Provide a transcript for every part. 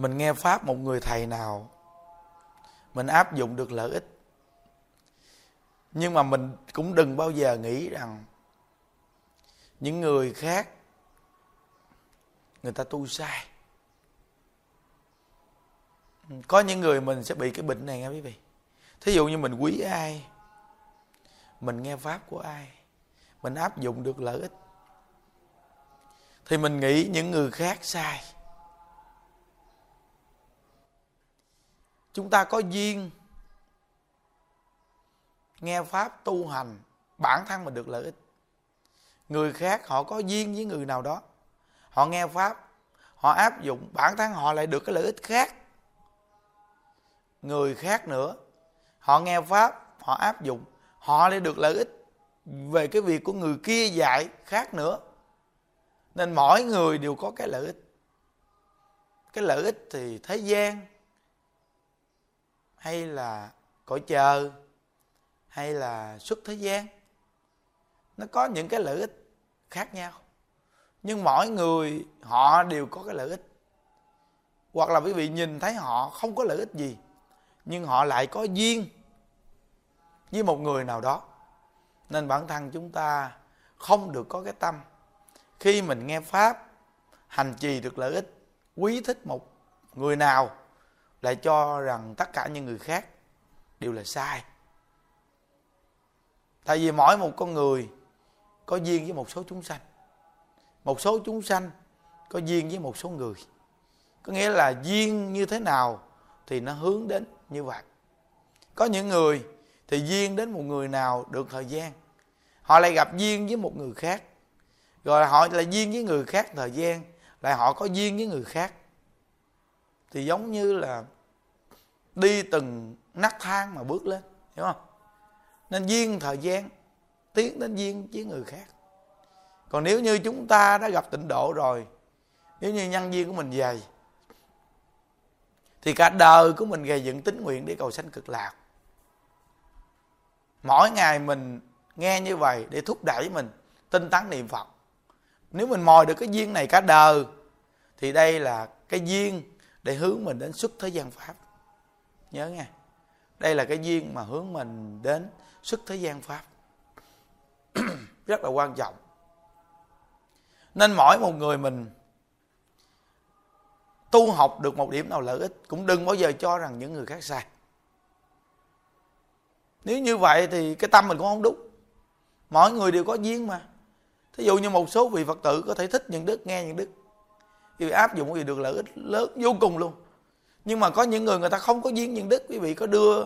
mình nghe pháp một người thầy nào, mình áp dụng được lợi ích. Nhưng mà mình cũng đừng bao giờ nghĩ rằng những người khác, người ta tu sai. Có những người mình sẽ bị cái bệnh này nghe quý vị. Thí dụ như mình quý ai, mình nghe pháp của ai, mình áp dụng được lợi ích, thì mình nghĩ những người khác sai. Chúng ta có duyên nghe pháp tu hành, bản thân mình được lợi ích. Người khác họ có duyên với người nào đó, họ nghe pháp, họ áp dụng, bản thân họ lại được cái lợi ích khác. Người khác nữa, họ nghe pháp, họ áp dụng, họ lại được lợi ích về cái việc của người kia dạy khác nữa. Nên mỗi người đều có cái lợi ích. Cái lợi ích thì thế gian hay là cõi chờ, hay là xuất thế gian. Nó có những cái lợi ích khác nhau, nhưng mỗi người họ đều có cái lợi ích. Hoặc là quý vị nhìn thấy họ không có lợi ích gì, nhưng họ lại có duyên với một người nào đó. Nên bản thân chúng ta không được có cái tâm. Khi mình nghe pháp, hành trì được lợi ích, quý thích một người nào lại cho rằng tất cả những người khác đều là sai. Tại vì mỗi một con người có duyên với một số chúng sanh. Một số chúng sanh có duyên với một số người. Có nghĩa là duyên như thế nào thì nó hướng đến như vậy. Có những người thì duyên đến một người nào được thời gian. Họ lại gặp duyên với một người khác. Rồi họ lại duyên với người khác thời gian. Lại họ có duyên với người khác thì giống như là đi từng nấc thang mà bước lên, hiểu không? Nên duyên thời gian, tiến đến duyên với người khác. Còn nếu như chúng ta đã gặp tịnh độ rồi, nếu như nhân duyên của mình dày, thì cả đời của mình gây dựng tính nguyện để cầu sanh cực lạc. Mỗi ngày mình nghe như vậy để thúc đẩy mình, tinh tấn niệm phật. Nếu mình mòi được cái duyên này cả đời, thì đây là cái duyên để hướng mình đến xuất thế gian pháp. Nhớ nghe. Đây là cái duyên mà hướng mình đến xuất thế gian pháp. Rất là quan trọng. Nên mỗi một người mình tu học được một điểm nào lợi ích cũng đừng bao giờ cho rằng những người khác sai. Nếu như vậy thì cái tâm mình cũng không đúng. Mỗi người đều có duyên mà. Thí dụ như một số vị phật tử có thể thích những đức, nghe những đức vì áp dụng gì được lợi ích lớn, vô cùng luôn. Nhưng mà có những người người ta không có duyên nhân đức, quý vị có đưa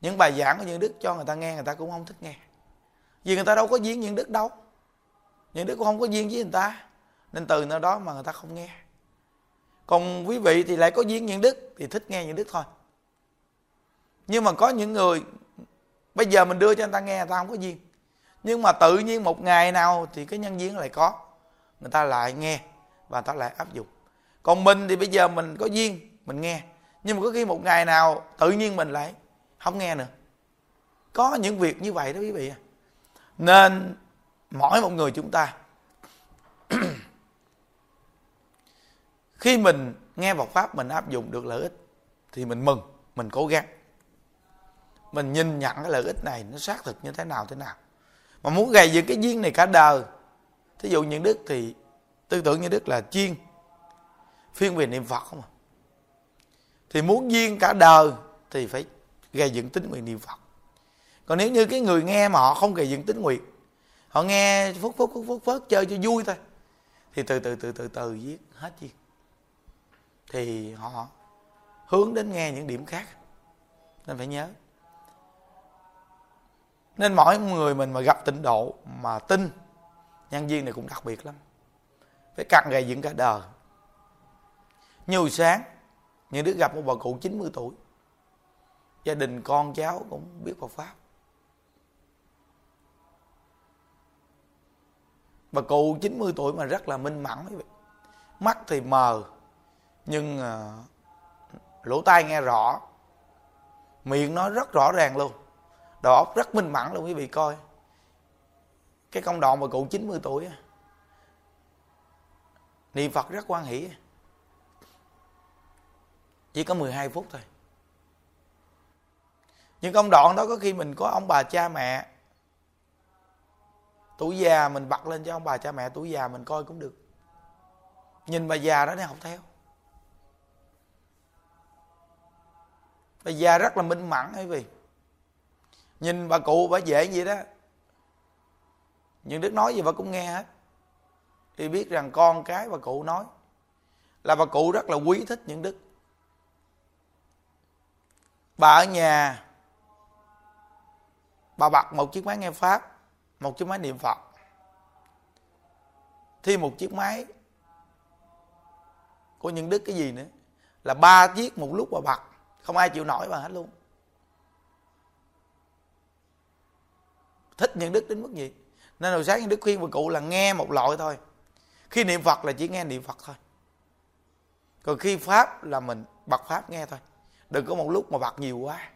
những bài giảng của nhân đức cho người ta nghe, người ta cũng không thích nghe. Vì người ta đâu có duyên nhân đức đâu. Nhân đức cũng không có duyên với người ta. Nên từ nơi đó mà người ta không nghe. Còn quý vị thì lại có duyên nhân đức, thì thích nghe nhân đức thôi. Nhưng mà có những người, bây giờ mình đưa cho người ta nghe, người ta không có duyên nhưng mà tự nhiên một ngày nào thì cái nhân duyên lại có. Người ta lại nghe và ta lại áp dụng. Còn mình thì bây giờ mình có duyên, mình nghe. Nhưng mà có khi một ngày nào tự nhiên mình lại không nghe nữa. Có những việc như vậy đó quý vị nên mỗi một người chúng ta khi mình nghe Phật pháp mình áp dụng được lợi ích thì mình mừng, mình cố gắng. Mình nhìn nhận cái lợi ích này nó xác thực như thế nào thế nào. Mà muốn gây dựng cái duyên này cả đời, thí dụ những đức thì tư tưởng như đức là chiên. Phiên về niệm phật không à? Thì muốn duyên cả đời thì phải gây dựng tính nguyện niệm phật. Còn nếu như cái người nghe mà họ không gây dựng tính nguyện, họ nghe phút phút phút phút, phớt chơi cho vui thôi, thì từ từ từ từ từ viết hết duyên thì họ hướng đến nghe những điểm khác. Nên phải nhớ. Nên mỗi người mình mà gặp tịnh độ mà tin, nhân viên này cũng đặc biệt lắm phải cặn gầy dựng cả đời. Nhiều sáng, những đứa gặp một bà cụ 90 tuổi. Gia đình con cháu cũng biết Phật pháp. Bà cụ 90 tuổi mà rất là minh mẫn mắt thì mờ, nhưng ờ, lỗ tai nghe rõ. Miệng nói rất rõ ràng luôn. Đầu óc rất minh mẫn luôn quý vị coi. Cái công đoạn mà cụ 90 tuổi niệm Phật rất quan hỷ. Chỉ có 12 phút thôi. Nhưng công đoạn đó có khi mình có ông bà cha mẹ, tuổi già mình bật lên cho ông bà cha mẹ, tuổi già mình coi cũng được. Nhìn bà già đó để học theo. Bà già rất là minh mẫn quý vị nhìn bà cụ bà dễ vậy đó. Nhưng đức nói gì bà cũng nghe hết thì biết rằng con cái bà cụ nói là bà cụ rất là quý thích những đức. Bà ở nhà, bà bật một chiếc máy nghe pháp, một chiếc máy niệm phật, thêm một chiếc máy của những đức cái gì nữa, là ba chiếc một lúc bà bật, không ai chịu nổi bà hết luôn. Thích những đức đến mức gì? Nên hồi sáng những đức khuyên bà cụ là nghe một loại thôi khi niệm phật là chỉ nghe niệm phật thôi. Còn khi pháp là mình bật pháp nghe thôi. Đừng có một lúc mà bật nhiều quá.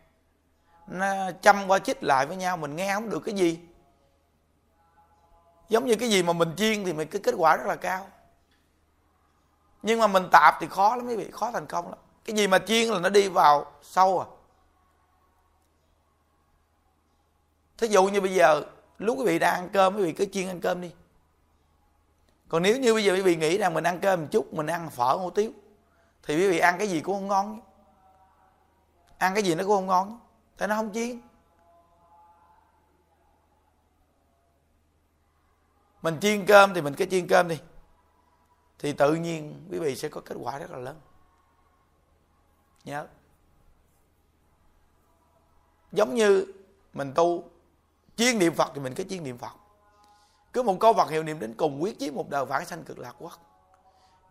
Nó chăm qua chích lại với nhau, mình nghe không được cái gì. Giống như cái gì mà mình chiên thì mình cái kết quả rất là cao. Nhưng mà mình tạp thì khó lắm quý vị, khó thành công lắm. Cái gì mà chiên là nó đi vào sâu à. Thí dụ như bây giờ, lúc quý vị đang ăn cơm, quý vị cứ chiên ăn cơm đi còn nếu như bây giờ quý vị nghĩ rằng mình ăn cơm một chút, mình ăn phở hủ tiếu thì quý vị ăn cái gì cũng không ngon. Ăn cái gì nó cũng không ngon, tại nó không chiên. Mình chiên cơm thì mình cứ chiên cơm đi, thì tự nhiên quý vị sẽ có kết quả rất là lớn. Nhớ. Giống như mình tu, chiên niệm phật thì mình cứ chiên niệm phật cứ một câu vật hiệu niệm đến cùng quyết chí một đời vãng sanh cực lạc quốc.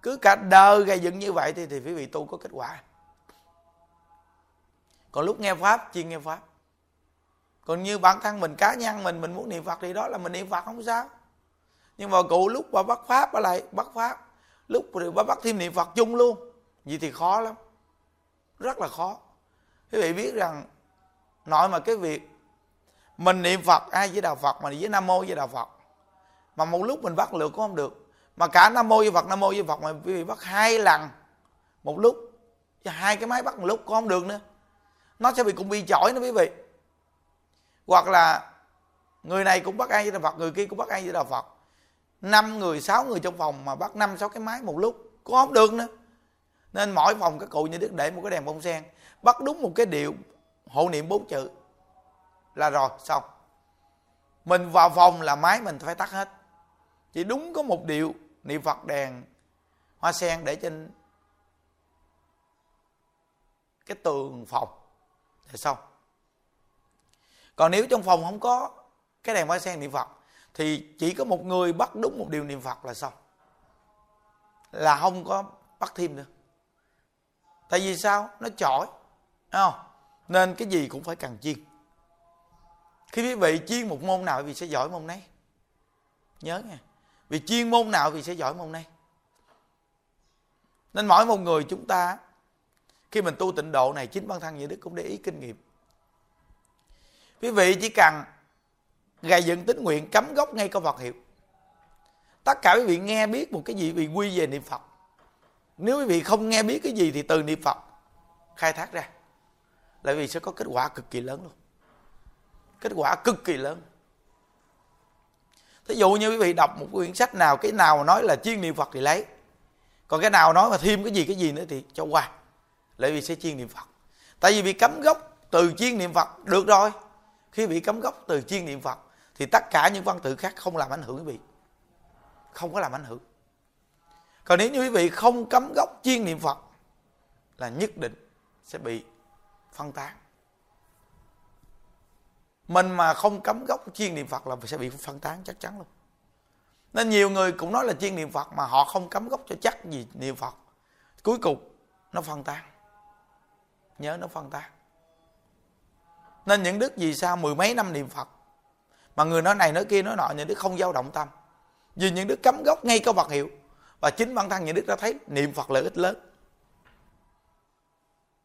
Cứ cả đời gây dựng như vậy thì thì quý vị tu có kết quả. Còn lúc nghe pháp chuyên nghe pháp. Còn như bản thân mình, cá nhân mình mình muốn niệm phật thì đó là mình niệm phật, không sao. Nhưng mà cụ lúc bà bắt pháp bà lại, bắt pháp, lúc thì bà bắt thêm niệm phật chung luôn, vậy thì khó lắm. Rất là khó. Quý vị biết rằng nội mà cái việc mình niệm phật, ai với đạo phật mà với nam mô với đạo phật? Mà một lúc mình bắt lượt cũng không được. Mà cả nam mô với phật nam mô với phật mà quý vị bắt hai lần. Một lúc. Hai cái máy bắt một lúc cũng không được nữa. Nó sẽ bị cũng bị chổi nữa quý vị. Hoặc là người này cũng bắt ai với đạo phật, người kia cũng bắt ai với đạo phật. Năm người, sáu người trong phòng mà bắt năm, sáu cái máy một lúc cũng không được nữa. Nên mỗi phòng các cụ như đức để một cái đèn bông sen. Bắt đúng một cái điệu hộ niệm bốn chữ. Là rồi, xong. Mình vào phòng là máy mình phải tắt hết chỉ đúng có một điệu niệm phật đèn hoa sen để trên cái tường phòng là xong. Còn nếu trong phòng không có cái đèn hoa sen niệm phật, thì chỉ có một người bắt đúng một điều niệm phật là xong. Là không có bắt thêm nữa. Tại vì sao? Nó chỏi không? Nên cái gì cũng phải cần chiên. Khi quý vị chiên một môn nào, quý vị sẽ giỏi môn nấy. Nhớ nha vì chuyên môn nào thì sẽ giỏi môn này nên mỗi một người chúng ta, khi mình tu tịnh độ này, chính bản thân như đức cũng để ý kinh nghiệm. Quý vị chỉ cần gầy dựng tính nguyện cấm gốc ngay câu Phật hiệu. Tất cả quý vị nghe biết một cái gì bị quy về niệm Phật. Nếu quý vị không nghe biết cái gì thì từ niệm Phật khai thác ra. Là vì sẽ có kết quả cực kỳ lớn luôn. Kết quả cực kỳ lớn thí dụ như quý vị đọc một quyển sách nào, cái nào nói là chuyên niệm phật thì lấy. Còn cái nào nói mà thêm cái gì cái gì nữa thì cho qua. Lại vì sẽ chuyên niệm phật. Tại vì bị cấm gốc từ chuyên niệm phật được rồi. Khi bị cấm gốc từ chuyên niệm phật thì tất cả những văn tự khác không làm ảnh hưởng quý vị. Không có làm ảnh hưởng. Còn nếu như quý vị không cấm gốc chuyên niệm phật là nhất định sẽ bị phân tán mình mà không cấm gốc chuyên niệm phật là sẽ bị phân tán chắc chắn luôn. Nên nhiều người cũng nói là chuyên niệm phật mà họ không cấm gốc cho chắc gì niệm phật. Cuối cùng, nó phân tán. Nhớ nó phân tán. nên những đức vì sao mười mấy năm niệm phật, mà người nói này nói kia nói nọ, những đức không dao động tâm. Vì những đức cấm gốc ngay câu vật hiệu, và chính bản thân những đức đã thấy niệm phật lợi ích lớn.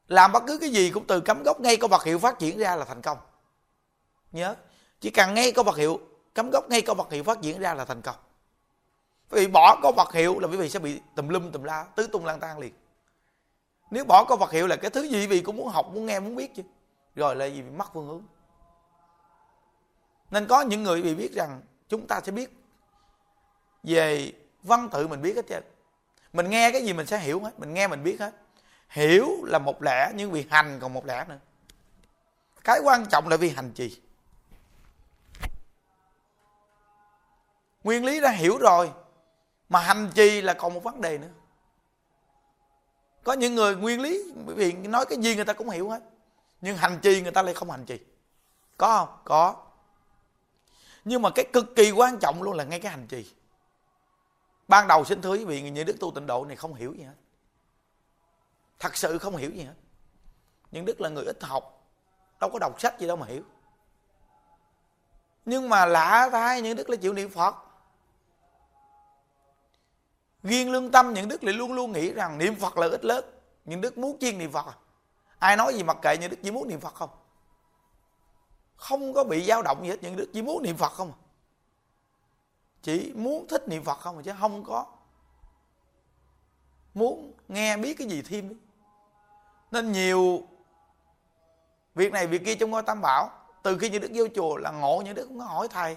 Làm bất cứ cái gì cũng từ cấm gốc ngay câu vật hiệu phát triển ra là thành công nhớ. Chỉ cần ngay câu vật hiệu cấm gốc ngay câu vật hiệu phát triển ra là thành công. Quý vị bỏ câu vật hiệu là quý vị sẽ bị tùm lum, tùm la, tứ tung lang tan liền. Nếu bỏ câu vật hiệu là cái thứ gì vì cũng muốn học, muốn nghe, muốn biết chứ. Rồi là gì? Bị mất phương hướng. Nên có những người bị biết rằng chúng ta sẽ biết về văn tự mình biết hết trơn. Mình nghe cái gì mình sẽ hiểu hết, mình nghe mình biết hết. Hiểu là một lẽ, nhưng vì hành còn một lẽ nữa. Cái quan trọng là vì hành trì. Nguyên lý đã hiểu rồi, mà hành trì là còn một vấn đề nữa. Có những người nguyên lý bởi vì nói cái gì người ta cũng hiểu hết, nhưng hành trì người ta lại không hành trì. Có không? Có. Nhưng mà cái cực kỳ quan trọng luôn là ngay cái hành trì. Ban đầu xin thưa quý vị, những đức tu tịnh độ này không hiểu gì hết. Thật sự không hiểu gì hết. Những đức là người ít học, đâu có đọc sách gì đâu mà hiểu. Nhưng mà lạ thay những đức là chịu niệm phật riêng lương tâm những đức lại luôn luôn nghĩ rằng niệm phật là ít lớn. Những đức muốn chiên niệm phật à? Ai nói gì mặc kệ những đức chỉ muốn niệm phật không? Không có bị dao động gì hết, những đức chỉ muốn niệm phật không à? Chỉ muốn thích niệm phật không à chứ không có. Muốn nghe biết cái gì thêm đi. Nên nhiều việc này việc kia trong ngôi tam bảo, từ khi những đức vô chùa là ngộ những đức cũng có hỏi thầy.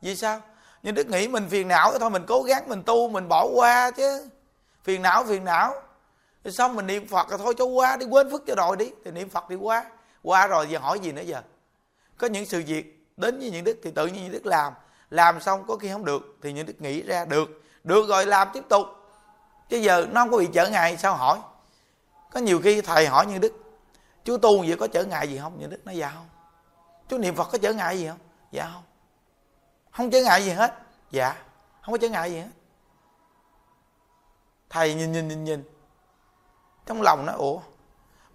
Vì sao? Nhưng đức nghĩ mình phiền não thôi, mình cố gắng, mình tu, mình bỏ qua chứ. Phiền não phiền não. Rồi xong mình niệm phật rồi thôi, cho qua đi, quên phước cho rồi đi. Thì niệm phật đi qua. Qua rồi giờ hỏi gì nữa giờ? Có những sự việc đến với những đức thì tự nhiên những đức làm. Làm xong có khi không được thì những đức nghĩ ra, được được rồi, làm tiếp tục. Chứ giờ nó không có bị trở ngại, sao hỏi? Có nhiều khi thầy hỏi như đức, chú tu vậy có trở ngại gì không? Như đức nói dạ không. Chú niệm phật có trở ngại gì không? Dạ không không trở ngại gì hết. Dạ không có trở ngại gì hết. Thầy nhìn nhìn nhìn nhìn. Trong lòng nó ủa,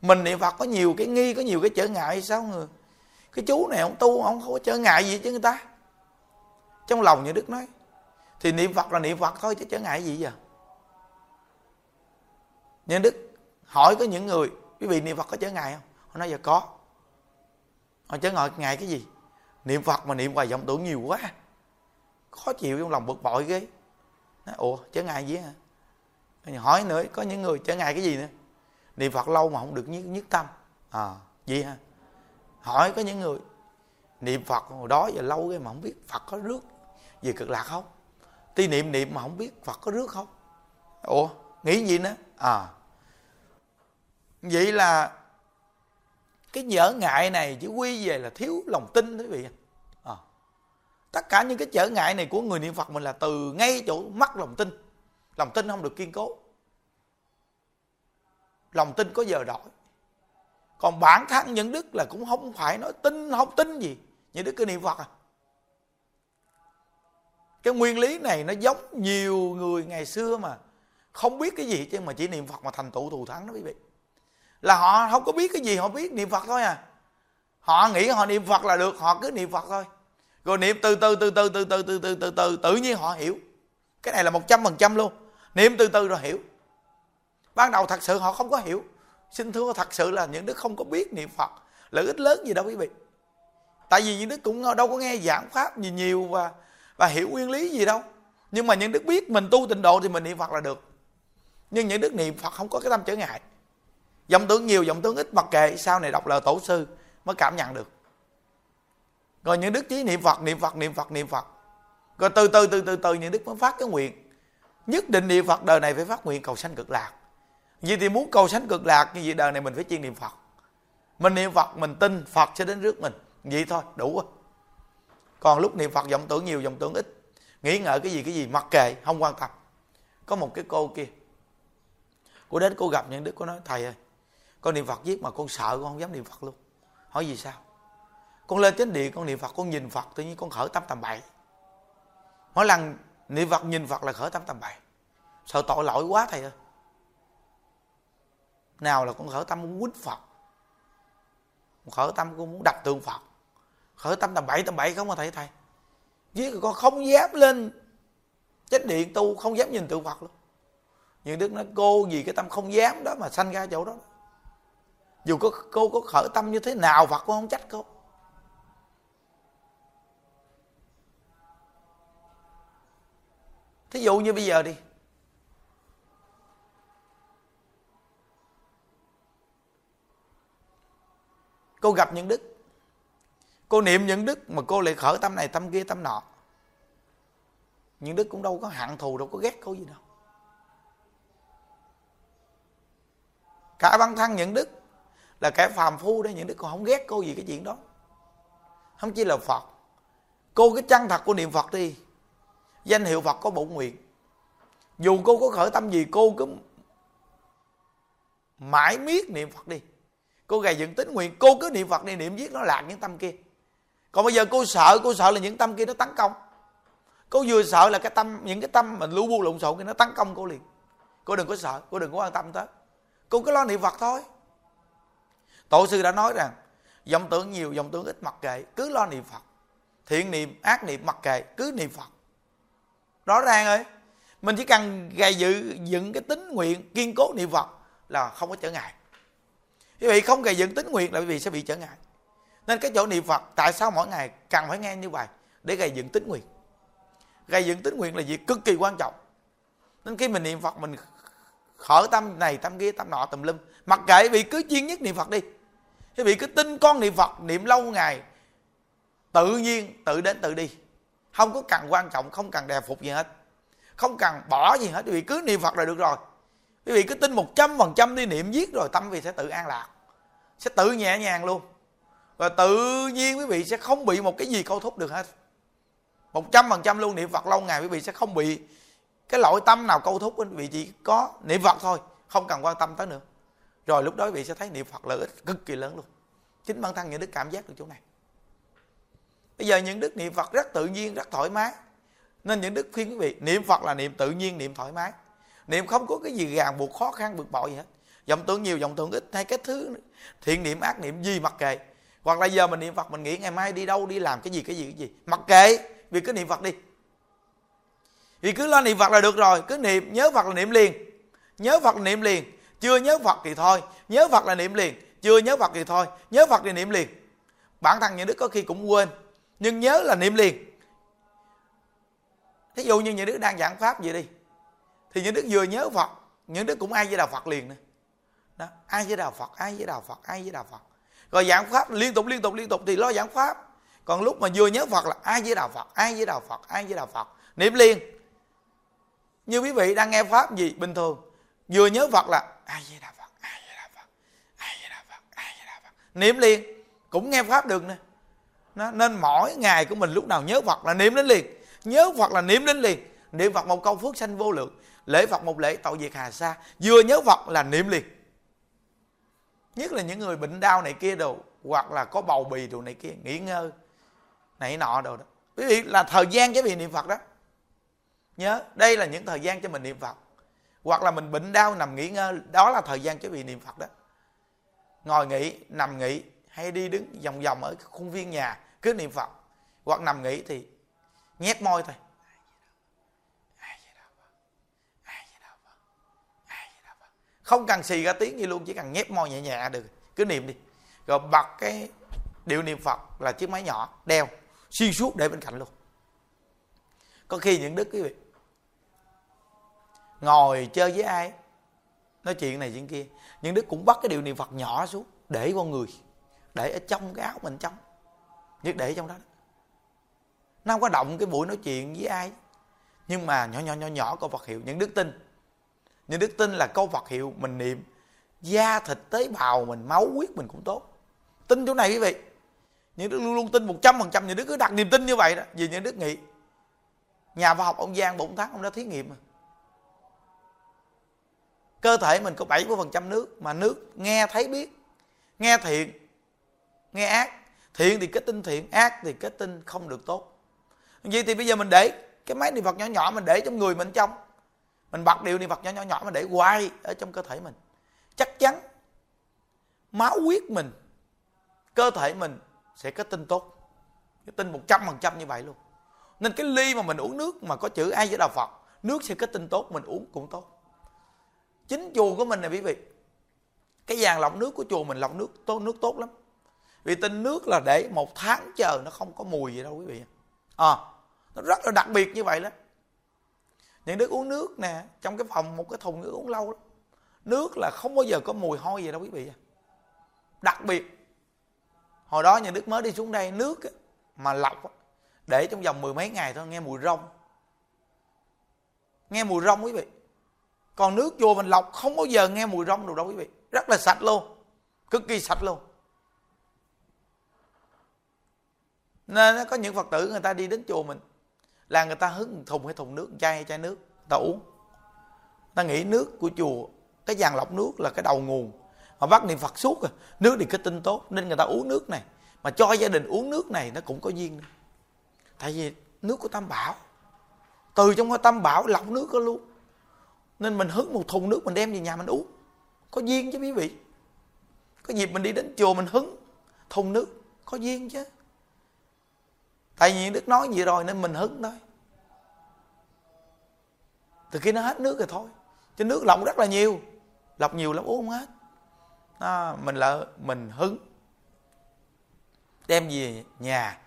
mình niệm phật có nhiều cái nghi, có nhiều cái trở ngại sao người cái chú này ông tu ông không có trở ngại gì chứ người ta. Trong lòng như đức nói, thì niệm phật là niệm phật thôi chứ trở ngại gì giờ? Nhưng đức hỏi có những người, quý vị niệm phật có trở ngại không? Họ nói giờ có. Họ trở ngại ngại cái gì. Niệm phật mà niệm hoài vọng tưởng nhiều quá khó chịu trong lòng bực bội ghê. Nói, ủa chớ ngại gì hả? Hỏi nữa có những người chớ ngại cái gì nữa. Niệm phật lâu mà không được nhất, nhất tâm. À gì hả? Hỏi có những người niệm phật hồi đó giờ lâu cái mà không biết phật có rước về cực lạc không? Ti niệm niệm mà không biết phật có rước không? Ủa nghĩ gì nữa? À. Vậy là cái nhở ngại này chỉ quy về là thiếu lòng tin quý vị tất cả những cái trở ngại này của người niệm phật mình là từ ngay chỗ mắc lòng tin. Lòng tin không được kiên cố. Lòng tin có giờ đổi. Còn bản thân những đức là cũng không phải nói tin, không tin gì. Những đức cứ niệm phật à. Cái nguyên lý này nó giống nhiều người ngày xưa mà không biết cái gì, chứ mà chỉ niệm phật mà thành tựu thù thắng đó quý vị. Là họ không có biết cái gì, họ biết niệm phật thôi à. Họ nghĩ họ niệm phật là được, họ cứ niệm phật thôi rồi niệm từ từ từ từ từ từ từ từ từ từ, tự nhiên họ hiểu. Cái này là một trăm phần trăm luôn. Niệm từ từ rồi hiểu. Ban đầu thật sự họ không có hiểu. Xin thưa, thật sự là những đức không có biết niệm phật. Lợi ích lớn gì đâu quý vị. Tại vì những đức cũng đâu có nghe giảng pháp gì nhiều và và hiểu nguyên lý gì đâu. Nhưng mà những đức biết mình tu tịnh độ thì mình niệm phật là được. Nhưng những đức niệm phật không có cái tâm trở ngại. Dòng tướng nhiều dòng tướng ít mặc kệ. Sau này đọc lời tổ sư mới cảm nhận được rồi những đức chí niệm phật niệm phật niệm phật niệm phật. Rồi từ từ từ từ từ những đức mới phát cái nguyện. Nhất định niệm phật, đời này phải phát nguyện cầu sanh cực lạc. Vì thì muốn cầu sanh cực lạc, như vậy đời này mình phải chuyên niệm phật. Mình niệm phật, mình tin phật sẽ đến rước mình. Vậy thôi, đủ rồi. Còn lúc niệm phật, vọng tưởng nhiều, vọng tưởng ít. Nghĩ ngợi cái gì cái gì, mặc kệ, không quan tâm. Có một cái cô kia. Cô đến cô gặp những đức cô nói, thầy ơi, con niệm phật viết mà con sợ, con không dám niệm phật luôn. Hỏi gì sao? Con lên chánh điện, con niệm phật, con nhìn phật, tự nhiên con khởi tâm tầm bậy. Mỗi lần niệm phật, nhìn phật là khởi tâm tầm bậy. Sợ tội lỗi quá thầy ơi. Nào là con khởi tâm muốn quýnh phật. Khởi tâm con muốn đập tượng phật. Khởi tâm tầm bậy tầm bậy không mà thầy thầy. Với con không dám lên chánh điện tu, không dám nhìn tượng phật luôn. Nhưng đức nói, cô vì cái tâm không dám đó mà sanh ra chỗ đó. Dù có, cô có khởi tâm như thế nào, phật cũng không trách cô. Thí dụ như bây giờ đi. Cô gặp những đức. Cô niệm những đức mà cô lại khởi tâm này, tâm kia, tâm nọ. Những đức cũng đâu có hạng thù, đâu có ghét cô gì đâu. Cả băng thân những đức là kẻ phàm phu đấy những đức còn không ghét cô gì cái chuyện đó. Không chỉ là phật. Cô cái chân thật của niệm phật đi danh hiệu phật có bổn nguyện. Dù cô có khởi tâm gì, cô cứ mãi miết niệm phật đi. Cô gầy dựng tính nguyện, cô cứ niệm phật đi, niệm giết nó lạc những tâm kia. Còn bây giờ cô sợ cô sợ là những tâm kia nó tấn công. Cô vừa sợ là cái tâm, những cái tâm mình lu bu lộn xộn kia nó tấn công cô liền. Cô đừng có sợ, cô đừng có quan tâm tới. Cô cứ lo niệm phật thôi. Tổ sư đã nói rằng dòng tưởng nhiều dòng tưởng ít mặc kệ, cứ lo niệm phật. Thiện niệm, ác niệm mặc kệ, cứ niệm phật rõ ràng rồi. Mình chỉ cần gầy dự dựng cái tính nguyện, kiên cố niệm phật là không có trở ngại. Quý vị không gầy dựng tính nguyện là quý vị sẽ bị trở ngại. Nên cái chỗ niệm phật, tại sao mỗi ngày cần phải nghe như vậy? Để gầy dựng tính nguyện. Gầy dựng tính nguyện là việc cực kỳ quan trọng. Nên khi mình niệm phật, mình khởi tâm này, tâm kia, tâm nọ, tùm lum. Mặc kệ vị cứ chuyên nhất niệm phật đi. Quý vị cứ tin con niệm phật niệm lâu ngày, tự nhiên, tự đến, tự đi không có cần quan trọng, không cần đè phục gì hết. Không cần bỏ gì hết. Quý vị cứ niệm phật là được rồi. Quý vị cứ tin một trăm phần trăm đi niệm giết rồi tâm vị sẽ tự an lạc. Sẽ tự nhẹ nhàng luôn. Và tự nhiên quý vị sẽ không bị một cái gì câu thúc được hết. Một trăm phần trăm luôn niệm phật lâu ngày quý vị sẽ không bị cái lỗi tâm nào câu thúc quý vị chỉ có niệm phật thôi, không cần quan tâm tới nữa. Rồi lúc đó quý vị sẽ thấy niệm phật lợi ích cực kỳ lớn luôn. Chính bản thân những đức cảm giác được chỗ này bây giờ những đức niệm phật rất tự nhiên, rất thoải mái. Nên những đức khuyên quý vị, niệm phật là niệm tự nhiên, niệm thoải mái. Niệm không có cái gì ràng buộc, khó khăn, bực bội gì hết. Vọng tưởng nhiều, vọng tưởng ít, hay cái thứ thiện niệm, ác niệm, gì mặc kệ. Hoặc là giờ mình niệm phật, mình nghĩ ngày mai đi đâu, đi làm cái gì cái gì cái gì. Mặc kệ, vì cứ niệm phật đi. Vì cứ lo niệm phật là được rồi, cứ niệm, nhớ phật là niệm liền. Nhớ phật là niệm liền. Chưa nhớ phật thì thôi. Nhớ phật là niệm liền. Chưa nhớ phật thì thôi. Nhớ phật thì niệm liền. Bản thân những đức có khi cũng quên nhưng nhớ là niệm liền thí dụ như những đứa đang giảng pháp vậy đi thì những đứa vừa nhớ phật những đứa cũng ai với đạo phật liền nữa đó ai với đạo phật ai với đạo phật ai với đạo phật rồi giảng pháp liên tục liên tục liên tục thì lo giảng pháp còn lúc mà vừa nhớ phật là ai với đạo phật ai với đạo phật ai với đạo phật niệm liền như quý vị đang nghe pháp gì bình thường vừa nhớ phật là ai với đạo phật ai với đạo phật ai với đạo phật ai với đạo phật niệm liền cũng nghe pháp được nữa nó, nên mỗi ngày của mình lúc nào nhớ phật là niệm đến liền. Nhớ phật là niệm đến liền. Niệm phật một câu phước sanh vô lượng. Lễ phật một lễ tội diệt hà sa. Vừa nhớ phật là niệm liền. Nhất là những người bệnh đau này kia đồ hoặc là có bầu bì đồ này kia nghỉ ngơi này nọ đồ đó. Quý vị là thời gian cho vị niệm phật đó. Nhớ đây là những thời gian cho mình niệm phật hoặc là mình bệnh đau nằm nghỉ ngơi đó là thời gian cho vị niệm phật đó. Ngồi nghỉ nằm nghỉ hay đi đứng vòng vòng ở khuôn viên nhà cứ niệm phật hoặc nằm nghỉ thì nhét môi thôi. Không cần xì ra tiếng gì luôn, chỉ cần nhét môi nhẹ nhẹ được. Cứ niệm đi. Rồi bật cái điệu niệm phật là chiếc máy nhỏ, đeo, xuyên suốt để bên cạnh luôn. Có khi những đức quý vị ngồi chơi với ai, nói chuyện này chuyện kia, những đức cũng bắt cái điệu niệm phật nhỏ xuống để con người, để ở trong cái áo mình trong nhất để trong đó nó không có động cái buổi nói chuyện với ai. Nhưng mà nhỏ nhỏ nhỏ nhỏ câu Phật hiệu, những đức tin. Những đức tin là câu Phật hiệu mình niệm. Da thịt tế bào mình, máu huyết mình cũng tốt. Tin chỗ này quý vị. Những đức luôn luôn tin một trăm phần trăm. Những đức cứ đặt niềm tin như vậy đó. Vì những đức nghĩ, nhà khoa học ông Giang bốn thắng ông đã thí nghiệm mà. Cơ thể mình có 70% nước mà nước nghe thấy biết, nghe thiện, nghe ác thiện thì kết tinh thiện, ác thì kết tinh không được tốt. Vậy thì bây giờ mình để cái máy niệm phật nhỏ nhỏ mình để trong người mình trong. Mình bật điều niệm phật nhỏ nhỏ nhỏ mình để hoài ở trong cơ thể mình. Chắc chắn máu huyết mình, cơ thể mình sẽ kết tinh tốt. Cái tinh một trăm phần trăm như vậy luôn. Nên cái ly mà mình uống nước mà có chữ ai với đạo phật, nước sẽ kết tinh tốt, mình uống cũng tốt. Chính chùa của mình này quý vị, cái dàn lọc nước của chùa mình lọc nước tốt nước tốt lắm vì tinh nước là để một tháng chờ nó không có mùi gì đâu quý vị. À, nó rất là đặc biệt như vậy đó. Những đứa uống nước nè trong cái phòng một cái thùng nước uống lâu lắm nước là không bao giờ có mùi hôi gì đâu quý vị đặc biệt hồi đó nhà đức mới đi xuống đây nước mà lọc để trong vòng mười mấy ngày thôi nghe mùi rong. Nghe mùi rong quý vị. Còn nước vô mình lọc không bao giờ nghe mùi rong đâu đâu quý vị. Rất là sạch luôn cực kỳ sạch luôn. Nên có những phật tử người ta đi đến chùa mình, là người ta hứng thùng hay thùng nước, chai hay chai nước ta uống. Ta nghĩ nước của chùa, cái dàn lọc nước là cái đầu nguồn. Mà bắt niệm phật suốt rồi, nước thì cái tinh tốt, nên người ta uống nước này. Mà cho gia đình uống nước này, nó cũng có duyên tại vì nước của tam bảo, từ trong cái tam bảo lọc nước đó luôn. Nên mình hứng một thùng nước mình đem về nhà mình uống. Có duyên chứ quý vị. Có dịp mình đi đến chùa mình hứng thùng nước, có duyên chứ tại vì đức nói gì rồi nên mình hứng thôi. Từ khi nó hết nước rồi thôi. Chứ nước lọc rất là nhiều. Lọc nhiều lắm uống không hết. À, mình là mình hứng. Đem về nhà.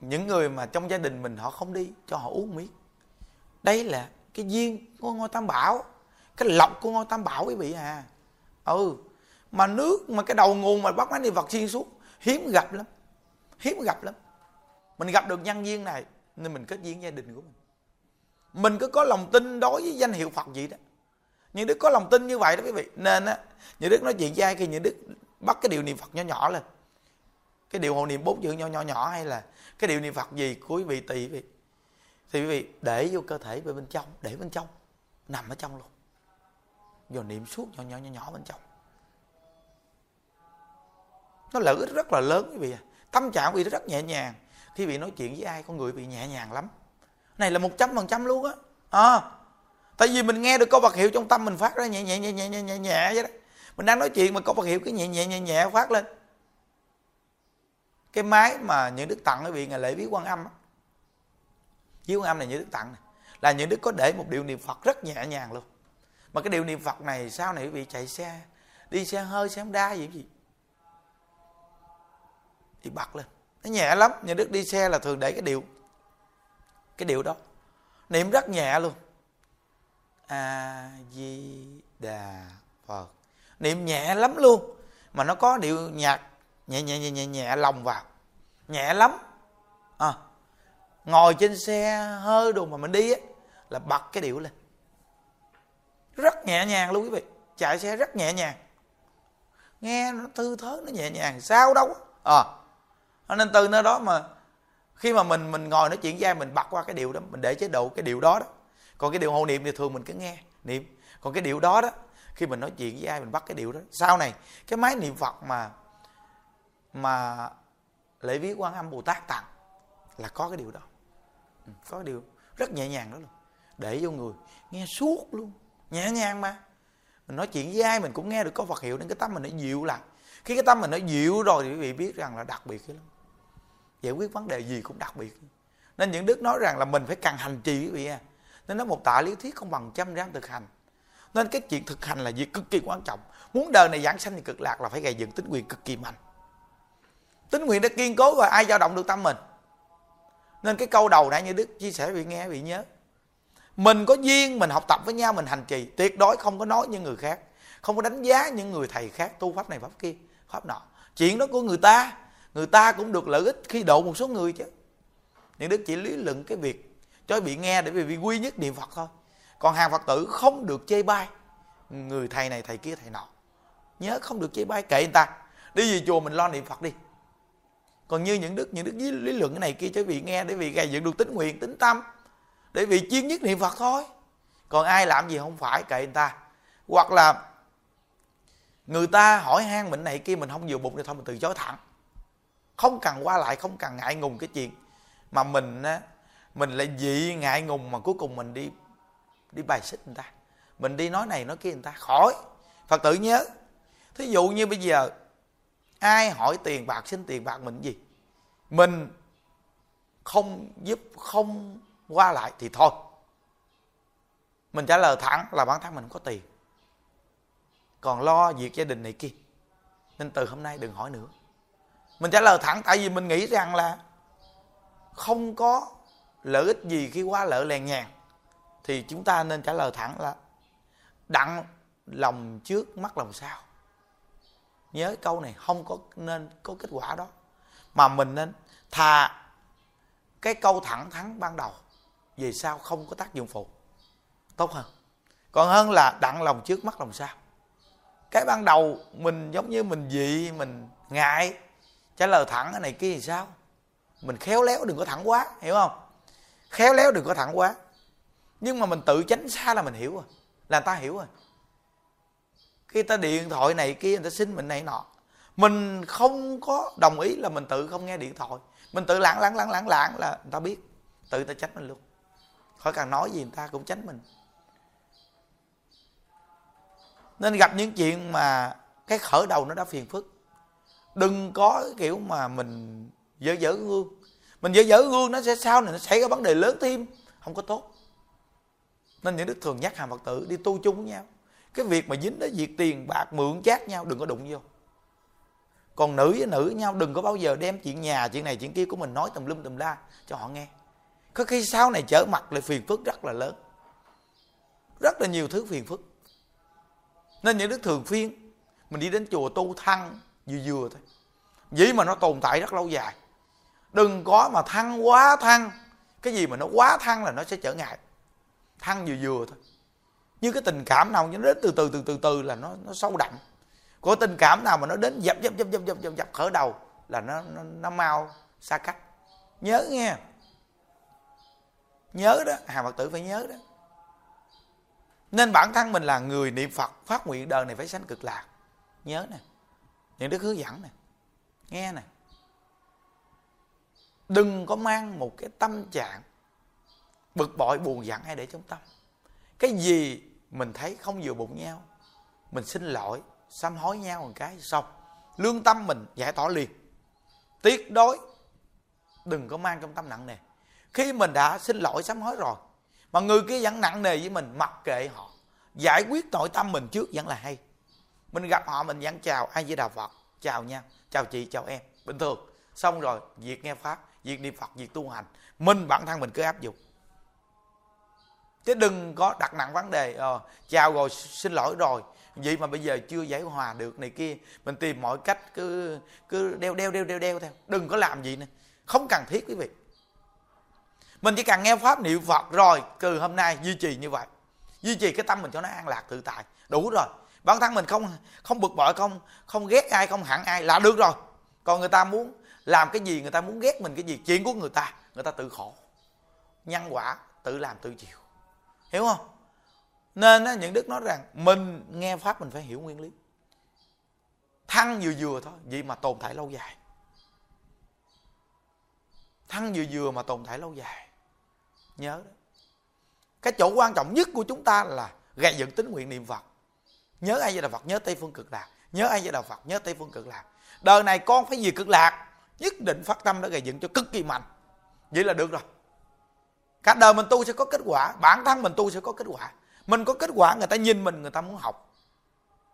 Những người mà trong gia đình mình họ không đi cho họ uống miếng. Đây là cái duyên của ngôi tam bảo. Cái lọc của ngôi tam bảo quý vị à. Ừ mà nước mà cái đầu nguồn mà bắt máy đi vật xuyên suốt hiếm gặp lắm hiếm gặp lắm. Mình gặp được nhân viên này nên mình kết duyên gia đình của mình. Mình cứ có lòng tin đối với danh hiệu phật gì đó. Những đức có lòng tin như vậy đó quý vị. Nên á, những đức nói chuyện với ai khi những đức bắt cái điều niệm phật nhỏ nhỏ lên. Cái điều hộ niệm bốn chữ nhỏ nhỏ nhỏ hay là cái điều niệm phật gì của quý vị tùy quý vị. Thì quý vị để vô cơ thể về bên trong, để bên trong, nằm ở trong luôn. Rồi niệm suốt nhỏ nhỏ nhỏ nhỏ bên trong. Nó lợi ích rất là lớn quý vị à tâm trạng vị rất nhẹ nhàng. Khi vị nói chuyện với ai con người bị nhẹ nhàng lắm. Này là một trăm phần trăm luôn á. À, tại vì mình nghe được câu vật hiệu trong tâm mình phát ra nhẹ nhẹ nhẹ nhẹ nhẹ nhẹ nhẹ vậy đó. Mình đang nói chuyện mà câu vật hiệu cái nhẹ nhẹ nhẹ nhẹ phát lên. Cái máy mà những đức tặng quý vị ngày lễ viết quan âm á. Viết quan âm này những đức tặng này là những đức có để một điều niệm phật rất nhẹ nhàng luôn. Mà cái điều niệm phật này sau này quý vị chạy xe đi xe hơi xe đa gì gì thì bật lên. Nó nhẹ lắm nhà đức đi xe là thường để cái điệu. Cái điệu đó. Niệm rất nhẹ luôn. A di đà phật. Niệm nhẹ lắm luôn. Mà nó có điệu nhạc nhẹ nhẹ nhẹ nhẹ nhẹ lòng vào. Nhẹ lắm. À, ngồi trên xe hơi đồ mà mình đi á là bật cái điệu lên. Rất nhẹ nhàng luôn quý vị. Chạy xe rất nhẹ nhàng. Nghe nó thư thớ nó nhẹ nhàng. Sao đâu? À nên từ nơi đó mà khi mà mình mình ngồi nói chuyện với ai, mình bật qua cái điều đó, mình để chế độ cái điều đó đó. Còn cái điều hộ niệm thì thường mình cứ nghe niệm. Còn cái điều đó đó, khi mình nói chuyện với ai, mình bắt cái điều đó. Sau này, cái máy niệm phật mà mà lễ viết quan âm bồ tát tặng là có cái điều đó. Ừ, có cái điều rất nhẹ nhàng đó luôn. Để vô người, nghe suốt luôn. Nhẹ nhàng mà. Mình nói chuyện với ai mình cũng nghe được có phật hiệu nên cái tâm mình nó dịu lại. Khi cái tâm mình nó dịu rồi thì quý vị biết rằng là đặc biệt lắm giải quyết vấn đề gì cũng đặc biệt. Nên những đức nói rằng là mình phải cần hành trì quý vị à nên nó một tạ lý thuyết không bằng trăm ráng thực hành. Nên cái chuyện thực hành là việc cực kỳ quan trọng. Muốn đời này giảng sanh thì cực lạc là phải gây dựng tính quyền cực kỳ mạnh. Tính nguyện đã kiên cố rồi ai dao động được tâm mình. Nên cái câu đầu nãy như đức chia sẻ bị nghe bị nhớ. Mình có duyên, mình học tập với nhau, mình hành trì. Tuyệt đối không có nói như người khác. Không có đánh giá những người thầy khác, tu pháp này, pháp kia, pháp nọ. Chuyện đó của người ta người ta cũng được lợi ích khi độ một số người chứ. Những đức chỉ lý luận cái việc cho bị nghe để vì quy nhất niệm phật thôi. Còn hàng phật tử không được chê bai. Người thầy này thầy kia thầy nọ. Nhớ không được chê bai kệ người ta. Đi về chùa mình lo niệm phật đi. Còn như những đức những đức lý, lý luận cái này kia cho vị nghe để vì gây dựng được tính nguyện tính tâm. Để vì chuyên nhất niệm phật thôi. Còn ai làm gì không phải kệ người ta. Hoặc là người ta hỏi han mình này kia mình không vừa bụng thì thôi mình từ chối thẳng không cần qua lại, không cần ngại ngùng cái chuyện mà mình á, mình lại dị ngại ngùng mà cuối cùng mình đi đi bài xích người ta. Mình đi nói này nói kia người ta, khỏi. Phật tử nhớ. Thí dụ như bây giờ, ai hỏi tiền bạc, xin tiền bạc mình gì? Mình không giúp, không qua lại thì thôi. Mình trả lời thẳng là bản thân mình không có tiền. Còn lo việc gia đình này kia. Nên từ hôm nay đừng hỏi nữa mình trả lời thẳng, tại vì mình nghĩ rằng là không có lợi ích gì khi quá lỡ lèn nhàn thì chúng ta nên trả lời thẳng là đặng lòng trước, mắt lòng sau. Nhớ câu này, không có nên có kết quả đó. Mà mình nên thà cái câu thẳng thắn ban đầu về sau không có tác dụng phụ. Tốt hơn. Còn hơn là đặng lòng trước, mắt lòng sau. Cái ban đầu mình giống như mình dị, mình ngại trả lời thẳng cái này kia thì sao? Mình khéo léo đừng có thẳng quá, hiểu không? Khéo léo đừng có thẳng quá. Nhưng mà mình tự tránh xa là mình hiểu rồi. Là người ta hiểu rồi. Khi ta điện thoại này kia, người ta xin mình này nọ. Mình không có đồng ý là mình tự không nghe điện thoại. Mình tự lãng lãng lãng lãng lãng là người ta biết. Tự ta tránh mình luôn. Khỏi cần nói gì, người ta cũng tránh mình. Nên gặp những chuyện mà cái khởi đầu nó đã phiền phức đừng có cái kiểu mà mình dở dở gương. Mình dở dở gương nó sẽ, sau này nó xảy ra vấn đề lớn thêm. Không có tốt. Nên những đức thường nhắc hàng phật tử đi tu chung với nhau. Cái việc mà dính đến việc tiền bạc, mượn chát nhau, đừng có đụng vô. Còn nữ với nữ với nhau, đừng có bao giờ đem chuyện nhà, chuyện này chuyện kia của mình nói tùm lum tùm la cho họ nghe. Có khi sau này trở mặt lại phiền phức rất là lớn. Rất là nhiều thứ phiền phức. Nên những đức thường phiên, mình đi đến chùa tu thăng vừa vừa thôi. Vậy mà nó tồn tại rất lâu dài. Đừng có mà thăng quá thăng. Cái gì mà nó quá thăng là nó sẽ trở ngại. Thăng vừa vừa thôi. Như cái tình cảm nào nó đến từ từ từ từ từ là nó nó sâu đậm. Có tình cảm nào mà nó đến dập dập dập dập dập dập, dập khởi đầu là nó, nó nó mau xa cách. Nhớ nghe. Nhớ đó. Hà phật tử phải nhớ đó. Nên bản thân mình là người niệm phật phát nguyện đời này phải sanh cực lạc. Nhớ nè những đức hướng dẫn nè, nghe nè. Đừng có mang một cái tâm trạng bực bội, buồn giận hay để trong tâm. Cái gì mình thấy không vừa bụng nhau, mình xin lỗi, sám hối nhau một cái xong, lương tâm mình giải tỏa liền. Tuyệt đối đừng có mang trong tâm nặng nề. Khi mình đã xin lỗi, sám hối rồi, mà người kia vẫn nặng nề với mình, mặc kệ họ, giải quyết nội tâm mình trước vẫn là hay mình gặp họ mình vẫn chào ai với đạo phật? Chào nha chào chị chào em. Bình thường. Xong rồi việc nghe pháp việc niệm phật việc tu hành. Mình bản thân mình cứ áp dụng. Chứ đừng có đặt nặng vấn đề ờ, chào rồi xin lỗi rồi. Vậy mà bây giờ chưa giải hòa được này kia mình tìm mọi cách cứ cứ đeo đeo đeo đeo đeo theo. Đừng có làm gì nữa. Không cần thiết quý vị. Mình chỉ cần nghe pháp niệm phật rồi từ hôm nay duy trì như vậy. Duy trì cái tâm mình cho nó an lạc tự tại. Đủ rồi bản thân mình không không bực bội không không ghét ai không hận ai là được rồi. Còn người ta muốn làm cái gì người ta muốn ghét mình cái gì chuyện của người ta người ta tự khổ. Nhân quả tự làm tự chịu. Hiểu không? Nên á, những đức nói rằng mình nghe pháp mình phải hiểu nguyên lý. Thăng vừa vừa thôi vậy mà tồn tại lâu dài. Thăng vừa vừa mà tồn tại lâu dài. Nhớ đó. Cái chỗ quan trọng nhất của chúng ta là gây dựng tính nguyện niệm phật nhớ ai với đạo phật, nhớ tây phương cực lạc. Nhớ ai với đạo phật, nhớ tây phương cực lạc. Đời này con phải về cực lạc nhất định phát tâm đã gây dựng cho cực kỳ mạnh. Vậy là được rồi. Cả đời mình tu sẽ có kết quả, bản thân mình tu sẽ có kết quả. Mình có kết quả, người ta nhìn mình, người ta muốn học.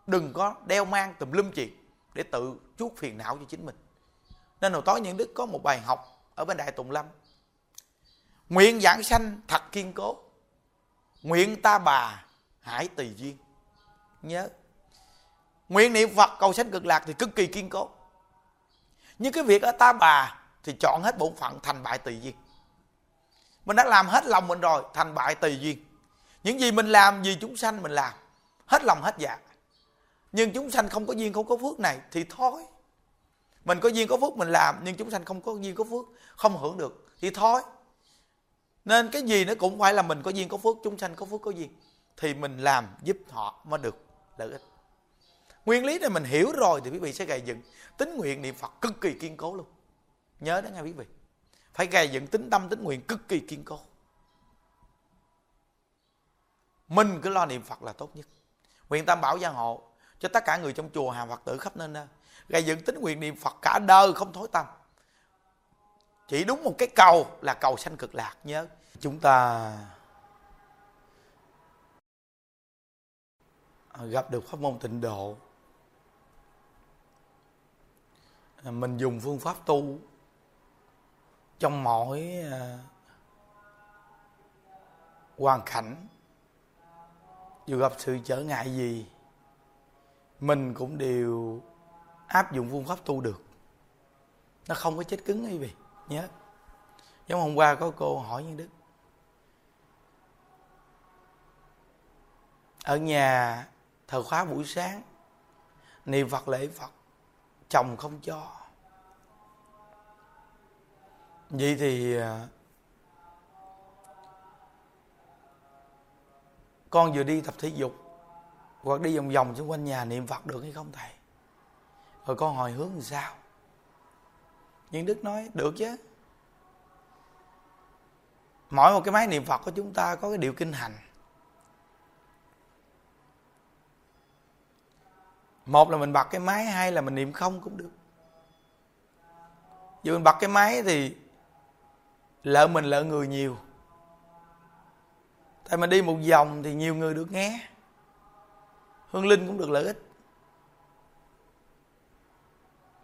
Đừng có đeo mang tùm lum chuyện để tự chuốc phiền não cho chính mình. Nên hồi tối những đức có một bài học ở bên đại tùng lâm. Nguyện giảng sanh thật kiên cố. Nguyện ta bà hải tùy duyên nhớ. Nguyện niệm phật, cầu sanh cực lạc thì cực kỳ kiên cố. Nhưng cái việc ở ta bà thì chọn hết bổn phận thành bại tùy duyên. Mình đã làm hết lòng mình rồi, thành bại tùy duyên. Những gì mình làm, vì chúng sanh mình làm, hết lòng hết dạ. Nhưng chúng sanh không có duyên, không có phước này thì thôi. Mình có duyên, có phước mình làm, nhưng chúng sanh không có duyên, có phước, không hưởng được thì thôi. Nên cái gì nó cũng phải là mình có duyên, có phước, chúng sanh có phước, có duyên, thì mình làm giúp họ mới được lợi ích. Nguyên lý này mình hiểu rồi thì quý vị sẽ gây dựng. Tính nguyện niệm phật cực kỳ kiên cố luôn. Nhớ đó nghe quý vị. Phải gây dựng tính tâm, tính nguyện cực kỳ kiên cố. Mình cứ lo niệm phật là tốt nhất. Nguyện tam bảo gia hộ cho tất cả người trong chùa hàng phật tử khắp nơi nơi. Gây dựng tính nguyện niệm phật cả đời không thối tâm. Chỉ đúng một cái cầu là cầu sanh cực lạc nhớ. Chúng ta gặp được pháp môn tịnh độ. Mình dùng phương pháp tu. Trong mọi à, hoàn cảnh, dù gặp sự trở ngại gì, mình cũng đều áp dụng phương pháp tu được. Nó không có chết cứng quý vị nhớ. Giống hôm qua có cô hỏi như đức. Ở nhà thờ khóa buổi sáng, niệm phật lễ phật, chồng không cho. Vậy thì à, con vừa đi tập thể dục, hoặc đi vòng vòng xung quanh nhà niệm phật được hay không thầy? Rồi con hồi hướng làm sao? Nhưng đức nói, được chứ. Mỗi một cái máy niệm phật của chúng ta có cái điều kinh hành. Một là mình bật cái máy, hai là mình niệm không cũng được. Dù mình bật cái máy thì lỡ mình lỡ người nhiều. Tại mình đi một vòng thì nhiều người được nghe. Hương linh cũng được lợi ích.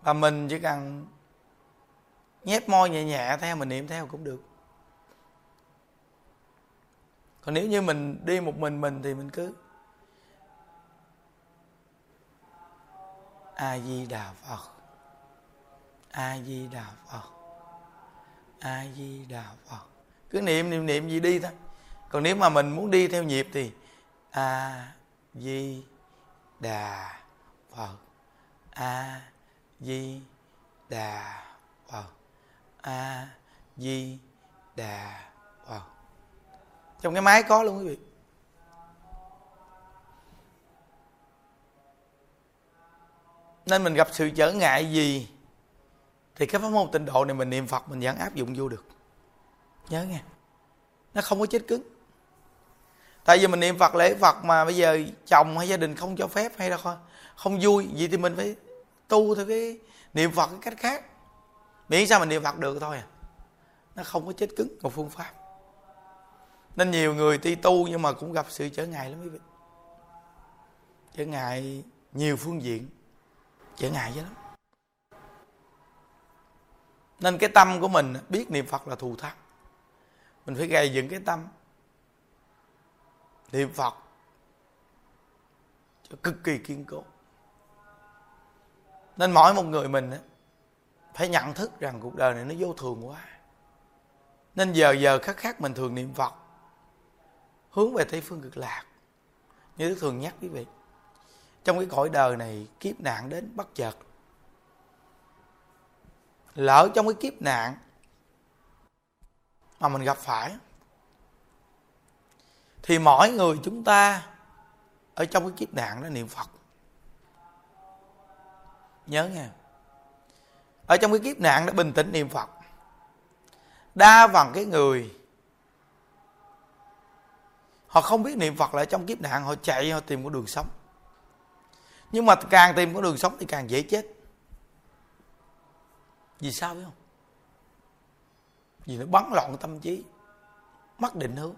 Và mình chỉ cần nhép môi nhẹ nhẹ theo, mình niệm theo cũng được. Còn nếu như mình đi một mình mình thì mình cứ a di đà phật a di đà phật a di đà phật cứ niệm niệm niệm gì đi thôi. Còn nếu mà mình muốn đi theo nhịp thì a di đà phật a di đà phật a di đà phật trong cái máy có luôn quý vị. Nên mình gặp sự trở ngại gì thì cái pháp môn tịnh độ này mình niệm phật mình vẫn áp dụng vô được. Nhớ nghe. Nó không có chết cứng. Tại vì mình niệm phật lễ phật mà bây giờ chồng hay gia đình không cho phép hay là không, không vui vậy thì mình phải tu theo cái niệm phật cái cách khác. Miễn sao mình niệm phật được thôi à. Nó không có chết cứng một phương pháp. Nên nhiều người đi tu nhưng mà cũng gặp sự trở ngại lắm quý vị. Trở ngại nhiều phương diện trở ngại vậy lắm. Nên cái tâm của mình biết niệm phật là thù thắng. Mình phải gây dựng cái tâm niệm phật cho cực kỳ kiên cố. Nên mỗi một người mình phải nhận thức rằng cuộc đời này nó vô thường quá. Nên giờ giờ khắc khắc mình thường niệm phật, hướng về tây phương cực lạc. Như đức thường nhắc quý vị trong cái cõi đời này, kiếp nạn đến bất chợt. Lỡ trong cái kiếp nạn mà mình gặp phải, thì mỗi người chúng ta ở trong cái kiếp nạn đó niệm phật. Nhớ nha ở trong cái kiếp nạn đó bình tĩnh niệm phật. Đa phần cái người, họ không biết niệm phật lại trong kiếp nạn, họ chạy, họ tìm con đường sống nhưng mà càng tìm con đường sống thì càng dễ chết. Vì sao biết không? Vì nó bắn loạn tâm trí, mất định hướng.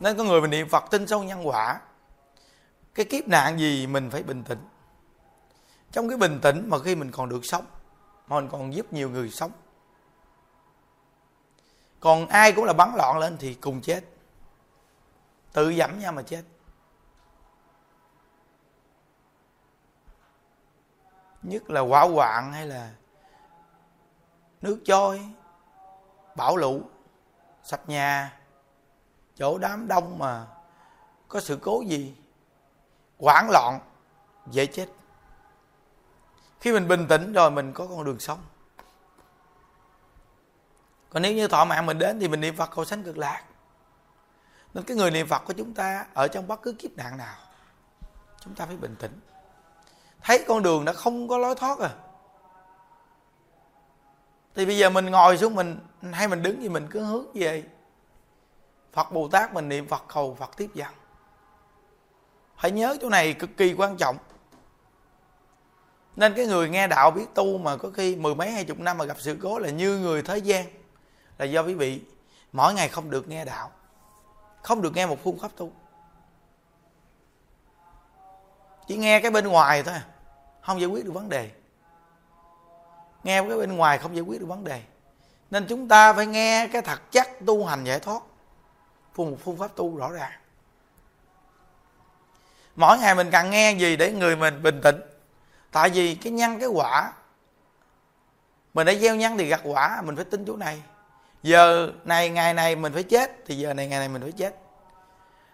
Nên có người mình niệm phật tin sâu nhân quả, cái kiếp nạn gì mình phải bình tĩnh. Trong cái bình tĩnh mà khi mình còn được sống, mà mình còn giúp nhiều người sống. Còn ai cũng là bắn loạn lên thì cùng chết. Tự dẫm nhau mà chết. Nhất là hỏa hoạn hay là nước trôi bão lũ, sập nhà, chỗ đám đông mà có sự cố gì, hoảng loạn, dễ chết. Khi mình bình tĩnh rồi mình có con đường sống. Còn nếu như thọ mạng mình đến thì mình niệm phật cầu sanh cực lạc. Nên cái người niệm phật của chúng ta ở trong bất cứ kiếp nạn nào, chúng ta phải bình tĩnh thấy con đường đã không có lối thoát à. Thì bây giờ mình ngồi xuống, mình hay mình đứng gì mình cứ hướng về phật bồ tát mình niệm phật cầu, phật tiếp dẫn. Phải nhớ chỗ này cực kỳ quan trọng. Nên cái người nghe đạo biết tu mà có khi mười mấy, hai chục năm mà gặp sự cố là như người thế gian, là do quý vị. Mỗi ngày không được nghe đạo, không được nghe một phương pháp tu. Chỉ nghe cái bên ngoài thôi, không giải quyết được vấn đề. Nghe cái bên ngoài không giải quyết được vấn đề. Nên chúng ta phải nghe cái thật chất tu hành giải thoát. Phương một phương pháp tu rõ ràng. Mỗi ngày mình cần nghe gì để người mình bình tĩnh. Tại vì cái nhân cái quả, mình đã gieo nhân thì gặt quả, mình phải tin chỗ này. Giờ này, ngày này mình phải chết, thì giờ này, ngày này mình phải chết.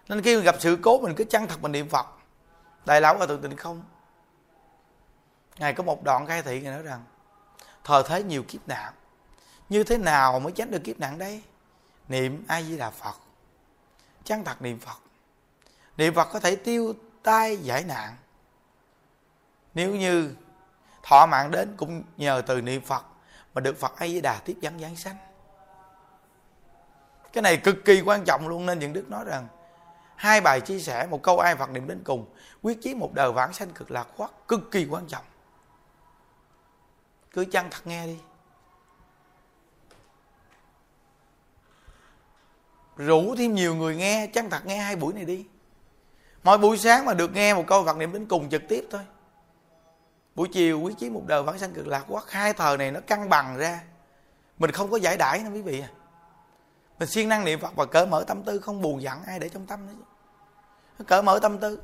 Nên khi mình gặp sự cố, mình cứ chăng thật, mình niệm phật đại lão hòa thượng tịnh không? Ngài có một đoạn khai thị, ngài nói rằng thời thế nhiều kiếp nạn, như thế nào mới tránh được kiếp nạn đây? Niệm ai di đà phật, chăng thật niệm phật? Niệm phật có thể tiêu tai giải nạn. Nếu như thọ mạng đến cũng nhờ từ niệm phật mà được phật a di đà tiếp dẫn giảng sanh. Cái này cực kỳ quan trọng luôn, nên những đức nói rằng hai bài chia sẻ, một câu ai phật niệm đến cùng. Quyết chí một đời vãng sanh cực lạc khoát cực kỳ quan trọng. Cứ chăng thật nghe đi. Rủ thêm nhiều người nghe, chăng thật nghe hai buổi này đi. Mỗi buổi sáng mà được nghe một câu Phật niệm đến cùng trực tiếp thôi. Buổi chiều quý chí một đời vãng sanh cực lạc quá hai thời này nó cân bằng ra. Mình không có giải đãi nữa quý vị à. Mình siêng năng niệm phật và cởi mở tâm tư, không buồn giận ai để trong tâm nữa cởi mở tâm tư.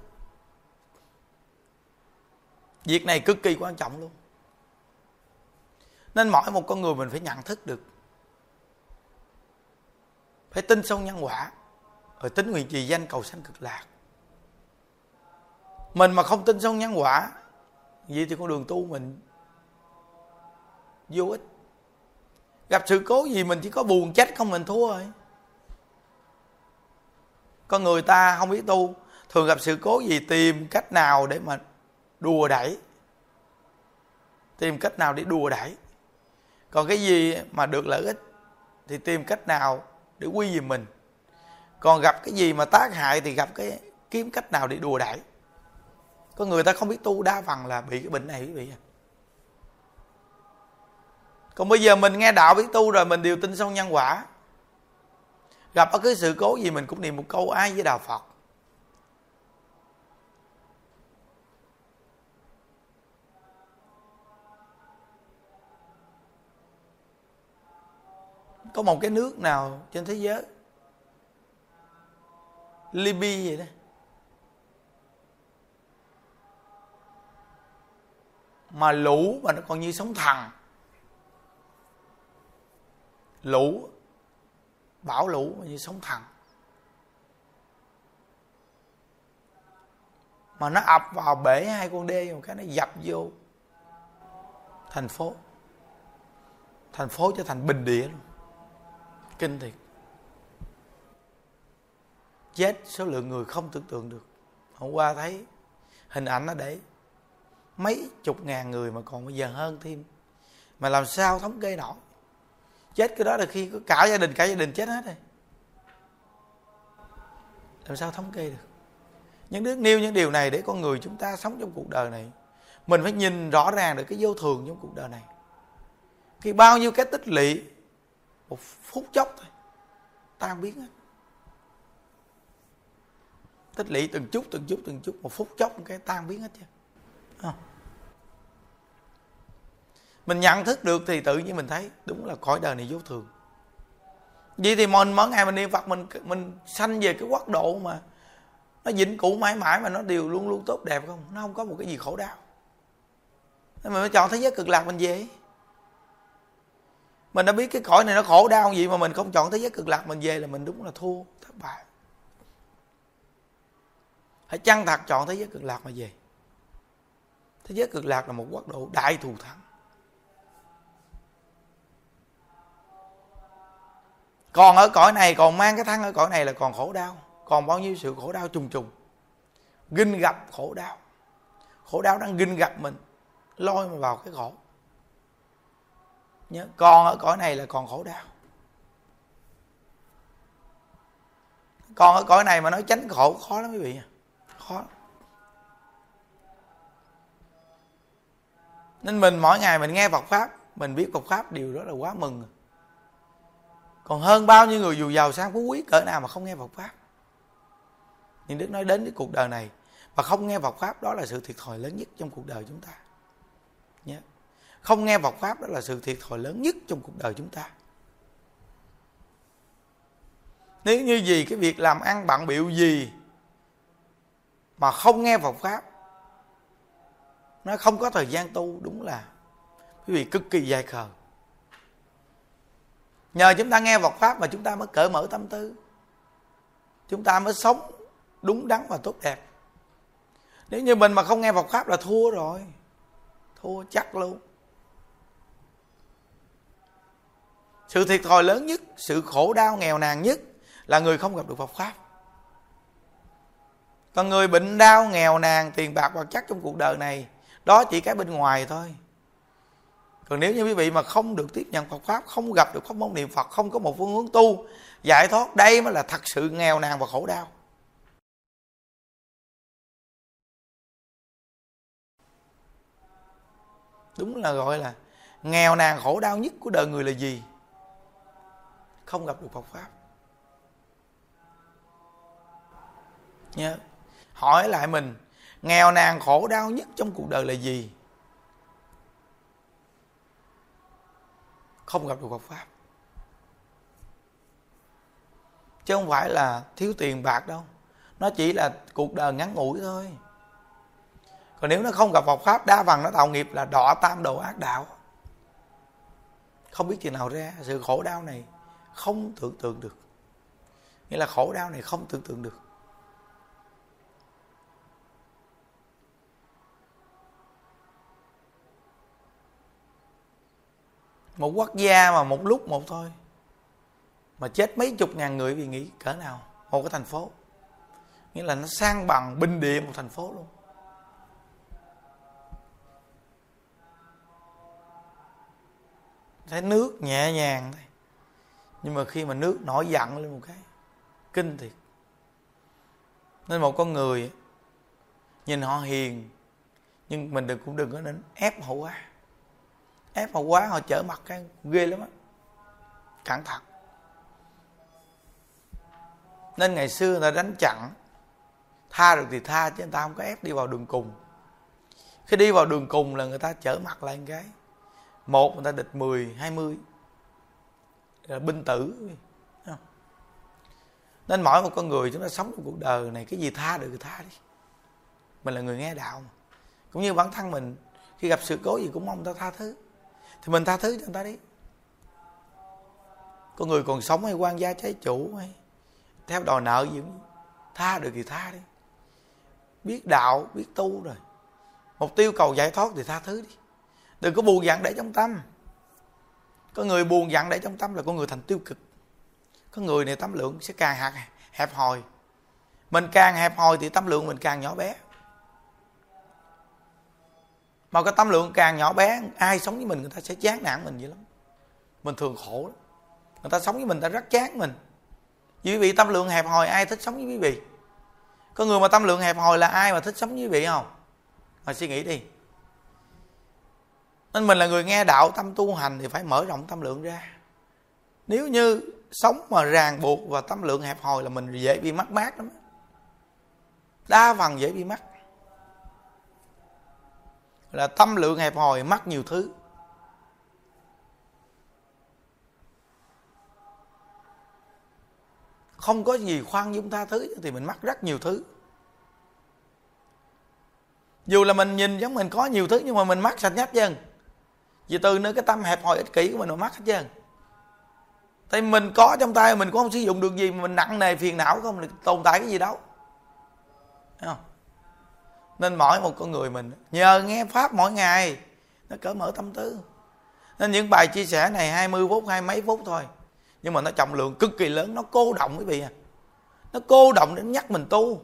Việc này cực kỳ quan trọng luôn. Nên mỗi một con người mình phải nhận thức được. Phải tin sâu nhân quả. Rồi tính nguyện trì danh cầu sanh cực lạc. Mình mà không tin sâu nhân quả, vậy thì con đường tu mình vô ích. Gặp sự cố gì mình chỉ có buồn chết không mình thua rồi con người ta không biết tu thường gặp sự cố gì? Tìm cách nào để mà đùa đẩy? Tìm cách nào để đùa đẩy? Còn cái gì mà được lợi ích thì tìm cách nào để quy về mình. Còn gặp cái gì mà tác hại thì gặp cái kiếm cách nào để đùa đẩy? Có người ta không biết tu đa phần là bị cái bệnh này quý vị còn bây giờ mình nghe đạo biết tu rồi, mình đều tin sâu nhân quả. Gặp bất cứ sự cố gì mình cũng niệm một câu, ai với đạo phật? Có một cái nước nào trên thế giới, Libya vậy đó, mà lũ mà nó còn như sống thần. Lũ, bão lũ mà như sống thần. Mà nó ập vào bể hai con đê một cái nó dập vô thành phố. Thành phố trở thành bình địa luôn kinh thiệt. Chết số lượng người không tưởng tượng được. Hôm qua thấy hình ảnh nó để mấy chục ngàn người mà còn bây giờ hơn thêm. Mà làm sao thống kê nổi? Chết cái đó là khi có cả gia đình, cả gia đình chết hết rồi. Làm sao thống kê được? Những đứa nêu những điều này để con người chúng ta sống trong cuộc đời này. Mình phải nhìn rõ ràng được cái vô thường trong cuộc đời này. Khi bao nhiêu cái tích lũy một phút chốc thôi. Tan biến hết. Tích lũy từng chút từng chút từng chút. Một phút chốc một cái tan biến hết chứ. À. mình nhận thức được thì tự nhiên mình thấy đúng là cõi đời này vô thường. Vậy thì mình, mỗi ngày mình niệm phật, mình mình sanh về cái quốc độ mà nó vĩnh cửu mãi mãi mà nó đều luôn luôn tốt đẹp không? Nó không có một cái gì khổ đau. Nên mình mới chọn thế giới cực lạc mình về mình đã biết cái cõi này nó khổ đau gì mà mình không chọn thế giới cực lạc. Mình về là mình đúng là thua, thất bại. Hãy chăng thật chọn thế giới cực lạc mà về. Thế giới cực lạc là một quốc độ đại thù thắng. Còn ở cõi này, còn mang cái thân ở cõi này là còn khổ đau. Còn bao nhiêu sự khổ đau trùng trùng. Ginh gặp khổ đau. Khổ đau đang ginh gặp mình, lôi mình vào cái khổ nhớ, con ở cõi này là còn khổ đau. Con ở cõi này mà nói tránh khổ, khó lắm quý vị à. khó nên mình mỗi ngày mình nghe Phật pháp, mình biết Phật pháp điều đó là quá mừng. Còn hơn bao nhiêu người dù giàu sang phú quý cỡ nào mà không nghe Phật pháp. Nhưng Đức nói đến cái cuộc đời này và không nghe Phật pháp, đó là sự thiệt thòi lớn nhất trong cuộc đời chúng ta. Nhé không nghe Phật pháp đó là sự thiệt thòi lớn nhất trong cuộc đời chúng ta. Nếu như gì, cái việc làm ăn bận biệu gì mà không nghe Phật pháp, nó không có thời gian tu, đúng là quý vị cực kỳ dài khờ. Nhờ chúng ta nghe Phật pháp mà chúng ta mới cởi mở tâm tư. Chúng ta mới sống đúng đắn và tốt đẹp. Nếu như mình mà không nghe Phật pháp là thua rồi. Thua chắc luôn. Sự thiệt thòi lớn nhất, sự khổ đau nghèo nàn nhất là người không gặp được Phật pháp. Còn người bệnh đau, nghèo nàn, tiền bạc vật chất trong cuộc đời này, đó chỉ cái bên ngoài thôi. Còn nếu như quý vị mà không được tiếp nhận Phật pháp, không gặp được pháp môn niệm Phật, không có một phương hướng tu, giải thoát, đây mới là thật sự nghèo nàn và khổ đau. Đúng là gọi là nghèo nàn khổ đau nhất của đời người là gì? Không gặp được Phật pháp. Nhớ. Hỏi lại mình, nghèo nàn khổ đau nhất trong cuộc đời là gì? Không gặp được Phật pháp. Chứ không phải là thiếu tiền bạc đâu. Nó chỉ là cuộc đời ngắn ngủi thôi. Còn nếu nó không gặp Phật pháp, đa phần nó tạo nghiệp là đọa tam đồ ác đạo. Không biết chừng nào ra sự khổ đau này không tưởng tượng được. Nghĩa là khổ đau này không tưởng tượng được. Một quốc gia mà một lúc một thôi, mà chết mấy chục ngàn người vì nghĩ cỡ nào? Một cái thành phố. Nghĩa là nó sang bằng binh địa một thành phố luôn. Thấy nước nhẹ nhàng thôi nhưng mà khi mà nước nổi giận lên một cái, kinh thiệt. Nên một con người, nhìn họ hiền, nhưng mình đừng, cũng đừng có nên ép họ quá. Ép họ quá, họ trở mặt cái ghê lắm á. Cẩn thận. Nên ngày xưa người ta đánh chặn, tha được thì tha chứ người ta không có ép đi vào đường cùng. Khi đi vào đường cùng là người ta trở mặt lại một cái. Một người ta địch mười, hai mươi. là À, binh tử. Nên mỗi một con người chúng ta sống trong cuộc đời này, cái gì tha được thì tha đi. Mình là người nghe đạo mà. Cũng như bản thân mình, khi gặp sự cố gì cũng mong người ta tha thứ. Thì mình tha thứ cho người ta đi. Con người còn sống hay quan gia trái chủ hay theo đòi nợ gì cũng tha được thì tha đi. Biết đạo, biết tu rồi. Mục tiêu cầu giải thoát thì tha thứ đi. Đừng có buồn giận để trong tâm có người buồn giận để trong tâm là con người thành tiêu cực. Có người này tâm lượng sẽ càng hạt hẹp hòi. Mình càng hẹp hòi thì tâm lượng mình càng nhỏ bé. Mà cái tâm lượng càng nhỏ bé, ai sống với mình người ta sẽ chán nản mình vậy lắm. Mình thường khổ lắm. Người ta sống với mình ta rất chán mình. Quý vị, tâm lượng hẹp hòi, ai thích sống với quý vị? Có người mà tâm lượng hẹp hòi là ai mà thích sống với quý vị không? Mà suy nghĩ đi nên mình là người nghe đạo, tâm tu hành thì phải mở rộng tâm lượng ra. Nếu như sống mà ràng buộc và tâm lượng hẹp hòi là mình dễ bị mắc mát lắm. Đa phần dễ bị mắc. Là tâm lượng hẹp hòi, mắc nhiều thứ. Không có gì khoan dung tha thứ thì mình mắc rất nhiều thứ. Dù là mình nhìn giống mình có nhiều thứ nhưng mà mình mắc sạch nhất dần vì từ nơi cái tâm hẹp hòi ích kỷ của mình mà mắc hết trơn. Tại mình có trong tay, mình cũng không sử dụng được gì mà mình nặng nề, phiền não không tồn tại cái gì đâu. Thấy không? Nên mỗi một con người mình, nhờ nghe pháp mỗi ngày, nó cởi mở tâm tư. Nên những bài chia sẻ này 20 phút, hai mấy phút thôi. Nhưng mà nó trọng lượng cực kỳ lớn, nó cô động quý vị à. Nó cô động đến nhắc mình tu.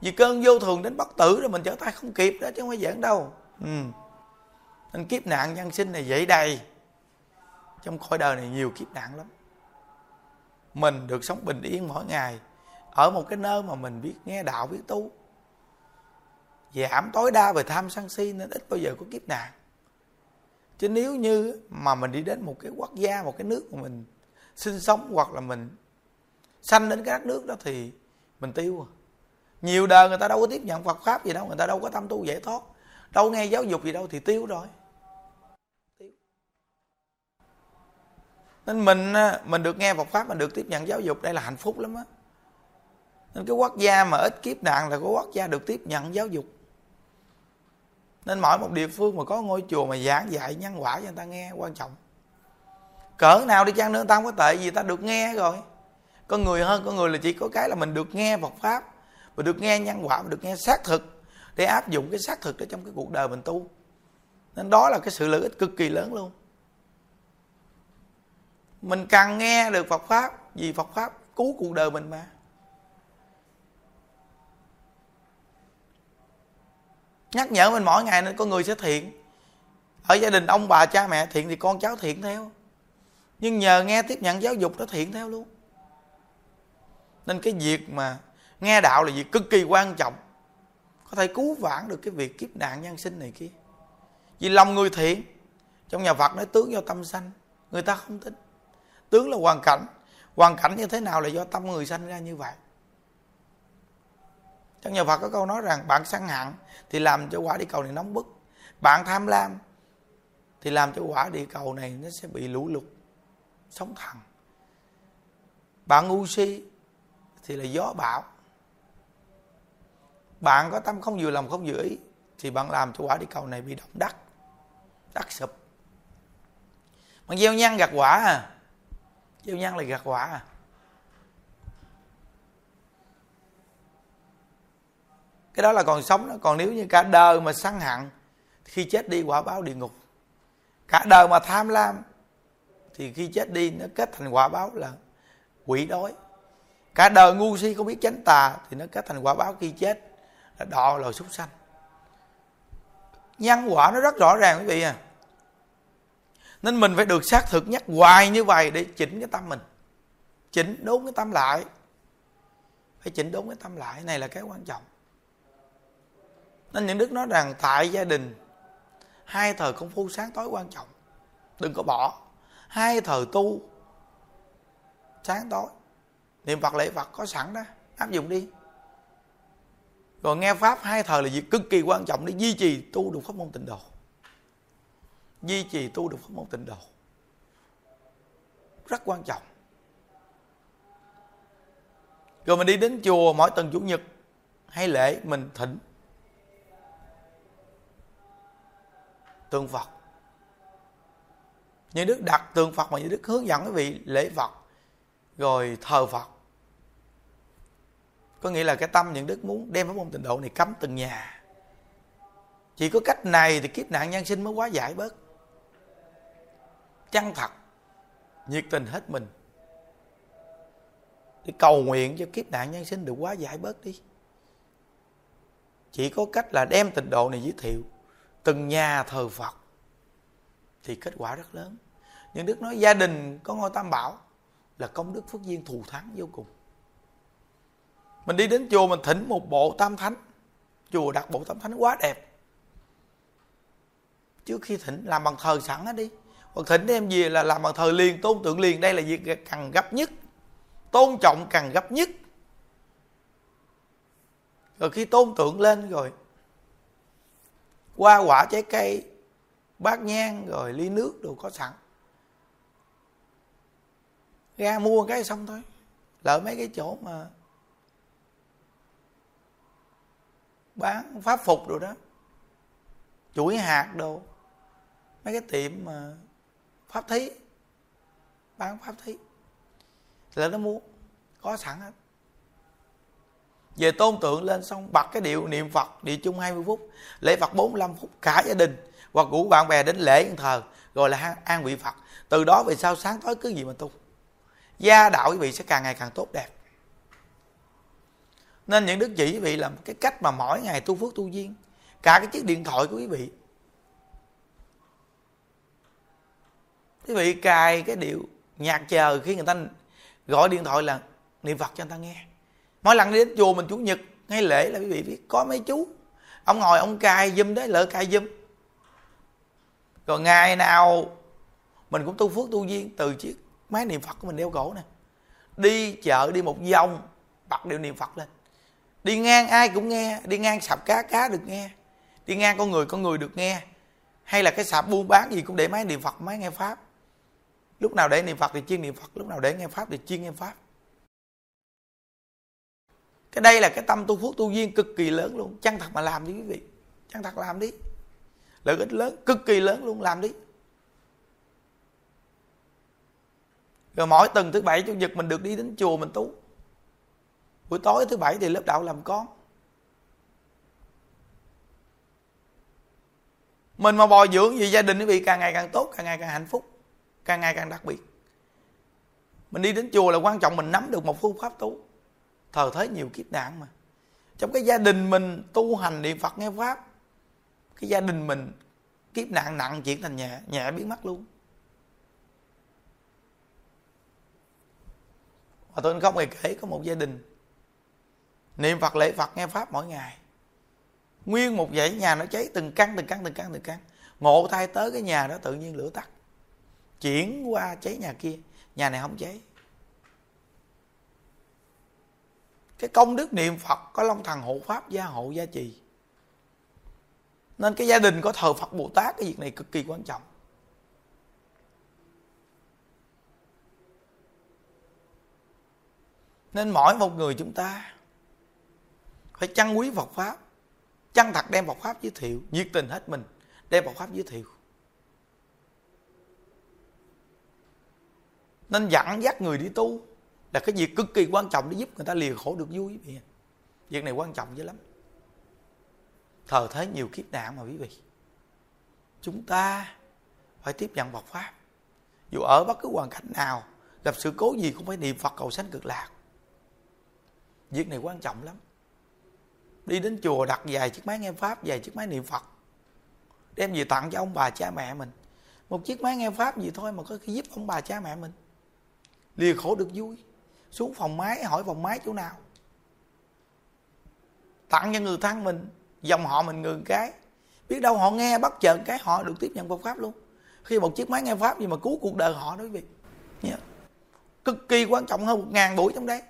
Vì cơn vô thường đến bất tử rồi mình trở tay không kịp đó, chứ không phải giỡn đâu. Ừ nên kiếp nạn nhân sinh này dễ đầy. Trong cõi đời này nhiều kiếp nạn lắm. Mình được sống bình yên mỗi ngày, ở một cái nơi mà mình biết nghe đạo, biết tu. Giảm tối đa về tham sân si nên ít bao giờ có kiếp nạn. Chứ nếu như mà mình đi đến một cái quốc gia, một cái nước mà mình sinh sống hoặc là mình sanh đến cái đất nước đó thì mình tiêu à. nhiều đời người ta đâu có tiếp nhận Phật pháp gì đâu, người ta đâu có tâm tu giải thoát. Đâu nghe giáo dục gì đâu thì tiêu rồi. Nên mình à, mình được nghe Phật pháp, mình được tiếp nhận giáo dục, đây là hạnh phúc lắm á. Nên cái quốc gia mà ít kiếp nạn là cái quốc gia được tiếp nhận giáo dục. Nên mỗi một địa phương mà có ngôi chùa mà giảng dạy nhân quả cho người ta nghe, quan trọng. Cỡ nào đi chăng nữa ta không có tệ gì, ta được nghe rồi. Con người hơn con người là chỉ có cái là mình được nghe Phật pháp, mình được nghe nhân quả, mình được nghe xác thực để áp dụng cái xác thực đó trong cái cuộc đời mình tu. Nên đó là cái sự lợi ích cực kỳ lớn luôn mình càng nghe được Phật pháp, vì Phật pháp cứu cuộc đời mình mà. Nhắc nhở mình mỗi ngày nên có người sẽ thiện. Ở gia đình ông bà, cha mẹ thiện thì con cháu thiện theo. Nhưng nhờ nghe tiếp nhận giáo dục nó thiện theo luôn. Nên cái việc mà nghe đạo là việc cực kỳ quan trọng. Có thể cứu vãn được cái việc kiếp nạn nhân sinh này kia. Vì lòng người thiện, trong nhà phật nói tướng do tâm sanh, người ta không tin tướng là hoàn cảnh. Hoàn cảnh như thế nào là do tâm người sanh ra như vậy? Trong nhà phật có câu nói rằng, bạn sân hận thì làm cho quả địa cầu này nóng bức. Bạn tham lam thì làm cho quả địa cầu này nó sẽ bị lũ lụt sóng thần bạn ngu si thì là gió bão. Bạn có tâm không vừa lòng, không vừa ý thì bạn làm cho quả địa cầu này bị động đất đất sụp. Bạn gieo nhân gặt quả à gieo nhân là gặt quả à? Cái đó là còn sống đó. Còn nếu như cả đời mà săn hẳn khi chết đi quả báo địa ngục. Cả đời mà tham lam, thì khi chết đi nó kết thành quả báo là quỷ đói. Cả đời ngu si không biết tránh tà, thì nó kết thành quả báo khi chết là đọ loài súc sanh. Nhân quả nó rất rõ ràng quý vị à nên mình phải được xác thực nhắc hoài như vậy để chỉnh cái tâm mình. Chỉnh đốn cái tâm lại. Phải chỉnh đốn cái tâm lại, này là cái quan trọng. Nên những đức nói rằng tại gia đình, hai thời công phu sáng tối quan trọng. Đừng có bỏ. Hai thời tu sáng tối. Niệm phật, lễ phật có sẵn đó. Áp dụng đi. Rồi nghe pháp, hai thời là việc cực kỳ quan trọng để duy trì tu được pháp môn tịnh độ duy trì tu được pháp môn tịnh độ. Rất quan trọng. Rồi mình đi đến chùa mỗi tuần chủ nhật hay lễ, mình thỉnh tượng phật. Như đức đặt tượng phật mà như đức hướng dẫn quý vị lễ phật, rồi thờ phật. Có nghĩa là cái tâm những đức muốn đem pháp môn tịnh độ này cấm từng nhà. Chỉ có cách này thì kiếp nạn nhân sinh mới quá giải bớt chân thật? Nhiệt tình hết mình. Để cầu nguyện cho kiếp nạn nhân sinh được quá giải bớt đi. Chỉ có cách là đem tịnh độ này giới thiệu. Từng nhà thờ phật. Thì kết quả rất lớn. Nhưng đức nói gia đình có ngôi tam bảo là công đức phước duyên thù thắng vô cùng. Mình đi đến chùa mình thỉnh một bộ tam thánh. Chùa đặt bộ tam thánh quá đẹp. Trước khi thỉnh làm bằng thờ sẵn đó đi hoặc thỉnh em về là làm bằng thờ liền, tôn tượng liền. Đây là việc cần gấp nhất, tôn trọng cần gấp nhất. Rồi khi tôn tượng lên rồi, qua quả trái cây, bát nhang rồi ly nước đều có sẵn. Ra mua cái xong thôi, lỡ mấy cái chỗ mà bán pháp phục rồi đó, chuỗi hạt đồ, mấy cái tiệm mà pháp thí bán pháp thí. Là nó mua có sẵn hết. Về tôn tượng lên xong, bật cái điệu niệm phật địa chung 20 phút, lễ phật 45 phút, cả gia đình hoặc rủ bạn bè đến lễ thờ rồi là an vị phật. Từ đó về sau sáng tối cứ gì mà tu. Gia đạo quý vị sẽ càng ngày càng tốt đẹp. Nên những đức chỉ quý vị là cái cách mà mỗi ngày tu phước tu duyên. Cả cái chiếc điện thoại của quý vị quý vị cài cái điệu nhạc chờ khi người ta gọi điện thoại là niệm phật cho người ta nghe. Mỗi lần đi đến chùa mình chủ nhật, ngay lễ là quý vị biết có mấy chú. Ông ngồi, ông cài dùm đấy lỡ cài dùm rồi ngày nào mình cũng tu phước tu duyên từ chiếc máy niệm phật của mình đeo cổ nè. Đi chợ, đi một vòng, bật điệu niệm phật lên. Đi ngang, ai cũng nghe. Đi ngang sạp cá cá được nghe. Đi ngang con người con người được nghe. Hay là cái sạp buôn bán gì cũng để máy niệm phật, máy nghe pháp lúc nào để niệm phật thì chuyên niệm phật, lúc nào để nghe pháp thì chuyên nghe pháp. Cái đây là cái tâm tu phước tu duyên cực kỳ lớn luôn. Chăng thật mà làm đi quý vị? Chăng thật làm đi? Lợi ích lớn, cực kỳ lớn luôn, làm đi. Rồi mỗi tuần thứ bảy, chủ nhật mình được đi đến chùa mình tu. Buổi tối thứ bảy thì lớp đạo làm con. Mình mà bồi dưỡng gì gia đình quý vị, càng ngày càng tốt, càng ngày càng hạnh phúc càng ngày càng đặc biệt. Mình đi đến chùa là quan trọng, mình nắm được một phương pháp tu. Thờ thế nhiều kiếp nạn mà. Trong cái gia đình mình tu hành niệm phật nghe pháp, cái gia đình mình kiếp nạn nặng chuyển thành nhẹ nhẹ biến mất luôn. Và tôi không hề kể, có một gia đình niệm phật, lễ phật, nghe pháp mỗi ngày. Nguyên một dãy nhà nó cháy từng căn từng căn từng căn từng căn. Ngộ thay tới cái nhà đó, tự nhiên lửa tắt chuyển qua cháy nhà kia, nhà này không cháy. Cái công đức niệm phật có long thần hộ pháp, gia hộ, gia trì. Nên cái gia đình có thờ phật bồ tát, cái việc này cực kỳ quan trọng. Nên mỗi một người chúng ta phải chăn quý Phật pháp chân thật đem Phật pháp giới thiệu, nhiệt tình hết mình, đem Phật pháp giới thiệu. Nên dẫn dắt người đi tu là cái việc cực kỳ quan trọng để giúp người ta lìa khổ được vui quý vị. Việc này quan trọng dữ lắm. Thờ thế nhiều kiếp nạn mà quý vị. Chúng ta phải tiếp nhận Phật pháp. Dù ở bất cứ hoàn cảnh nào, gặp sự cố gì cũng phải niệm Phật cầu sanh cực lạc. Việc này quan trọng lắm. Đi đến chùa đặt vài chiếc máy nghe pháp, vài chiếc máy niệm phật. Đem về tặng cho ông bà cha mẹ mình. Một chiếc máy nghe pháp gì thôi mà có khi giúp ông bà cha mẹ mình lìa khổ được vui. Xuống phòng máy, hỏi phòng máy chỗ nào. Tặng cho người thân mình, dòng họ mình người cái. Biết đâu họ nghe bắt chợt cái, họ được tiếp nhận Phật pháp luôn. Khi một chiếc máy nghe pháp gì mà cứu cuộc đời họ đó quý vị. Yeah. cực kỳ quan trọng hơn một ngàn buổi trong đấy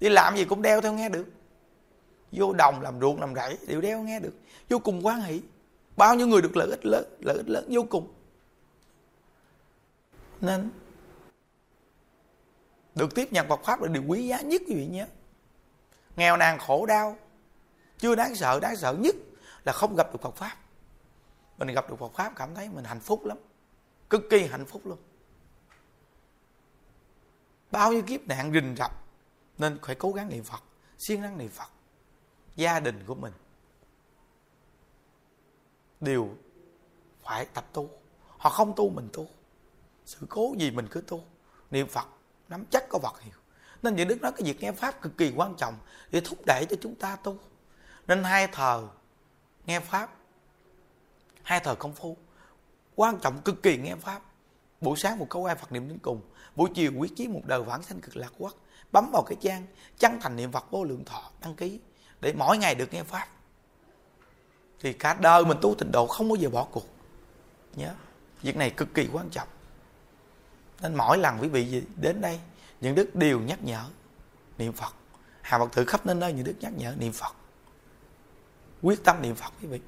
đi làm gì cũng đeo theo nghe được. Vô đồng làm ruộng làm rẫy đều đeo nghe được. Vô cùng quan hỷ. Bao nhiêu người được lợi ích lớn, lợi ích lớn vô cùng. Nên được tiếp nhận Phật pháp là điều quý giá nhất quý vị nhé. Nghèo nàn khổ đau, chưa đáng sợ đáng sợ nhất là không gặp được Phật pháp. Mình gặp được Phật pháp cảm thấy mình hạnh phúc lắm, cực kỳ hạnh phúc luôn. Bao nhiêu kiếp nạn rình rập, nên phải cố gắng niệm phật, siêng năng niệm phật, gia đình của mình. Đều phải tập tu, họ không tu mình tu, sự cố gì mình cứ tu, niệm phật nắm chắc có vật hiểu. Nên những đức nói cái việc nghe pháp cực kỳ quan trọng để thúc đẩy cho chúng ta tu. Nên hai thờ nghe pháp, hai thờ công phu, quan trọng cực kỳ nghe pháp. Buổi sáng một câu ai phật niệm đến cùng, buổi chiều quyết chí một đời vãng sanh cực lạc quốc bấm vào cái trang chân thành niệm Phật vô lượng thọ, đăng ký, để mỗi ngày được nghe pháp. Thì cả đời mình tu tịnh độ không bao giờ bỏ cuộc. Nhớ, việc này cực kỳ quan trọng nên mỗi lần quý vị đến đây, những đức đều nhắc nhở niệm Phật. Hà Phật tử khắp nơi nơi những đức nhắc nhở niệm Phật. Quyết tâm niệm Phật quý vị.